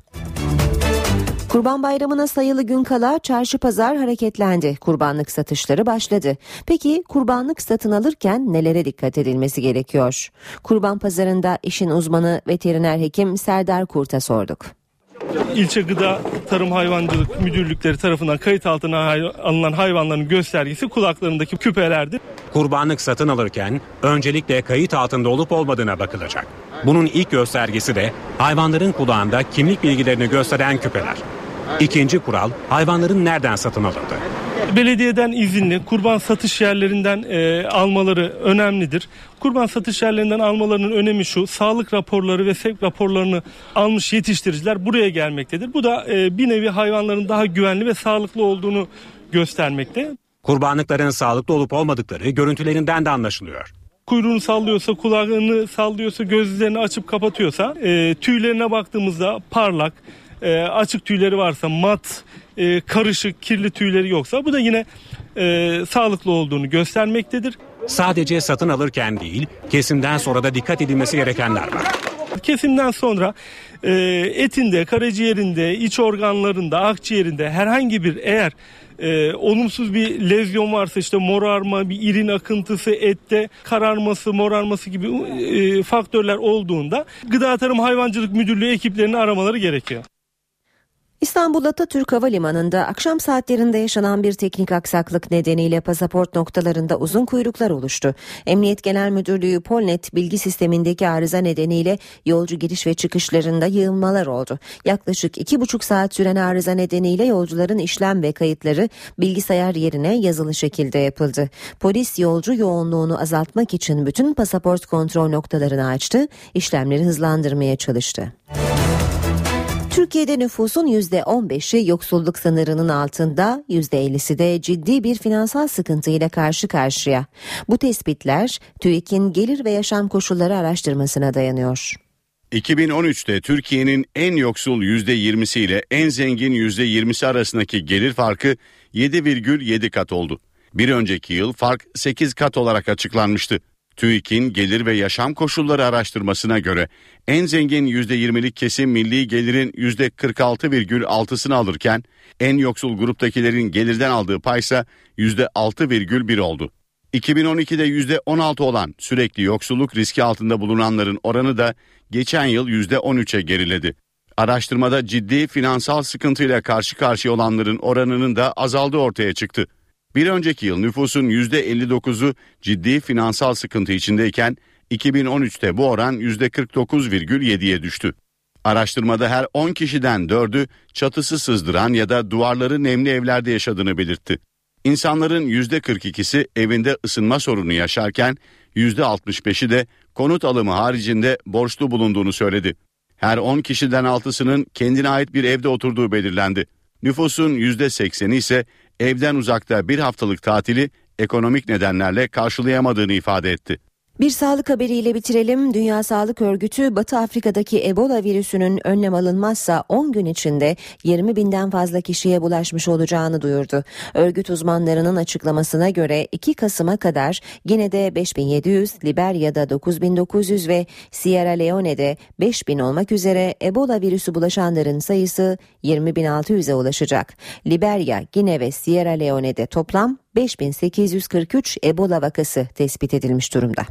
[SPEAKER 2] Kurban Bayramı'na sayılı gün kala çarşı pazar hareketlendi. Kurbanlık satışları başladı. Peki kurbanlık satın alırken nelere dikkat edilmesi gerekiyor? Kurban pazarında işin uzmanı veteriner hekim Serdar Kurt'a sorduk.
[SPEAKER 23] İlçe Gıda Tarım Hayvancılık Müdürlükleri tarafından kayıt altına alınan hayvanların göstergesi kulaklarındaki küpelerdir.
[SPEAKER 8] Kurbanlık satın alırken öncelikle kayıt altında olup olmadığına bakılacak. Bunun ilk göstergesi de hayvanların kulağında kimlik bilgilerini gösteren küpeler. İkinci kural hayvanların nereden satın alındı?
[SPEAKER 23] Belediyeden izinli kurban satış yerlerinden e, almaları önemlidir. Kurban satış yerlerinden almalarının önemi şu sağlık raporları ve sevk raporlarını almış yetiştiriciler buraya gelmektedir. Bu da e, bir nevi hayvanların daha güvenli ve sağlıklı olduğunu göstermekte.
[SPEAKER 8] Kurbanlıkların sağlıklı olup olmadıkları görüntülerinden de anlaşılıyor
[SPEAKER 23] kuyruğunu sallıyorsa, kulağını sallıyorsa, gözlerini açıp kapatıyorsa, e, tüylerine baktığımızda parlak, e, açık tüyleri varsa, mat, e, karışık, kirli tüyleri yoksa bu da yine e, sağlıklı olduğunu göstermektedir.
[SPEAKER 8] Sadece satın alırken değil, kesimden sonra da dikkat edilmesi gerekenler var.
[SPEAKER 23] Kesimden sonra e, etinde, karaciğerinde, iç organlarında, akciğerinde herhangi bir eğer e, olumsuz bir lezyon varsa işte morarma, bir irin akıntısı, ette kararması, morarması gibi e, faktörler olduğunda Gıda Tarım Hayvancılık Müdürlüğü ekiplerini aramaları gerekiyor.
[SPEAKER 2] İstanbul Atatürk Havalimanı'nda akşam saatlerinde yaşanan bir teknik aksaklık nedeniyle pasaport noktalarında uzun kuyruklar oluştu. Emniyet Genel Müdürlüğü Polnet bilgi sistemindeki arıza nedeniyle yolcu giriş ve çıkışlarında yığılmalar oldu. Yaklaşık iki buçuk saat süren arıza nedeniyle yolcuların işlem ve kayıtları bilgisayar yerine yazılı şekilde yapıldı. Polis yolcu yoğunluğunu azaltmak için bütün pasaport kontrol noktalarını açtı, işlemleri hızlandırmaya çalıştı. Türkiye'de nüfusun %15'i yoksulluk sınırının altında, %50'si de ciddi bir finansal sıkıntıyla karşı karşıya. Bu tespitler TÜİK'in gelir ve yaşam koşulları araştırmasına dayanıyor.
[SPEAKER 11] 2013'te Türkiye'nin en yoksul %20'si ile en zengin %20'si arasındaki gelir farkı 7,7 kat oldu. Bir önceki yıl fark 8 kat olarak açıklanmıştı. TÜİK'in gelir ve yaşam koşulları araştırmasına göre en zengin %20'lik kesim milli gelirin %46,6'sını alırken en yoksul gruptakilerin gelirden aldığı paysa %6,1 oldu. 2012'de %16 olan sürekli yoksulluk riski altında bulunanların oranı da geçen yıl %13'e geriledi. Araştırmada ciddi finansal sıkıntıyla karşı karşıya olanların oranının da azaldığı ortaya çıktı. Bir önceki yıl nüfusun %59'u ciddi finansal sıkıntı içindeyken 2013'te bu oran %49,7'ye düştü. Araştırmada her 10 kişiden 4'ü çatısı sızdıran ya da duvarları nemli evlerde yaşadığını belirtti. İnsanların %42'si evinde ısınma sorunu yaşarken %65'i de konut alımı haricinde borçlu bulunduğunu söyledi. Her 10 kişiden 6'sının kendine ait bir evde oturduğu belirlendi. Nüfusun %80'i ise evden uzakta bir haftalık tatili ekonomik nedenlerle karşılayamadığını ifade etti.
[SPEAKER 2] Bir sağlık haberiyle bitirelim. Dünya Sağlık Örgütü Batı Afrika'daki Ebola virüsünün önlem alınmazsa 10 gün içinde 20 binden fazla kişiye bulaşmış olacağını duyurdu. Örgüt uzmanlarının açıklamasına göre 2 Kasım'a kadar Gine'de 5700, Liberya'da 9900 ve Sierra Leone'de 5000 olmak üzere Ebola virüsü bulaşanların sayısı 20.600'e ulaşacak. Liberya, Gine ve Sierra Leone'de toplam 5843 Ebola vakası tespit edilmiş durumda.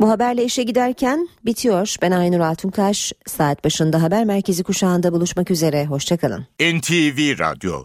[SPEAKER 2] Bu haberle işe giderken bitiyor. Ben Aynur Altunkaş. Saat başında haber merkezi kuşağında buluşmak üzere. Hoşçakalın.
[SPEAKER 1] NTV Radyo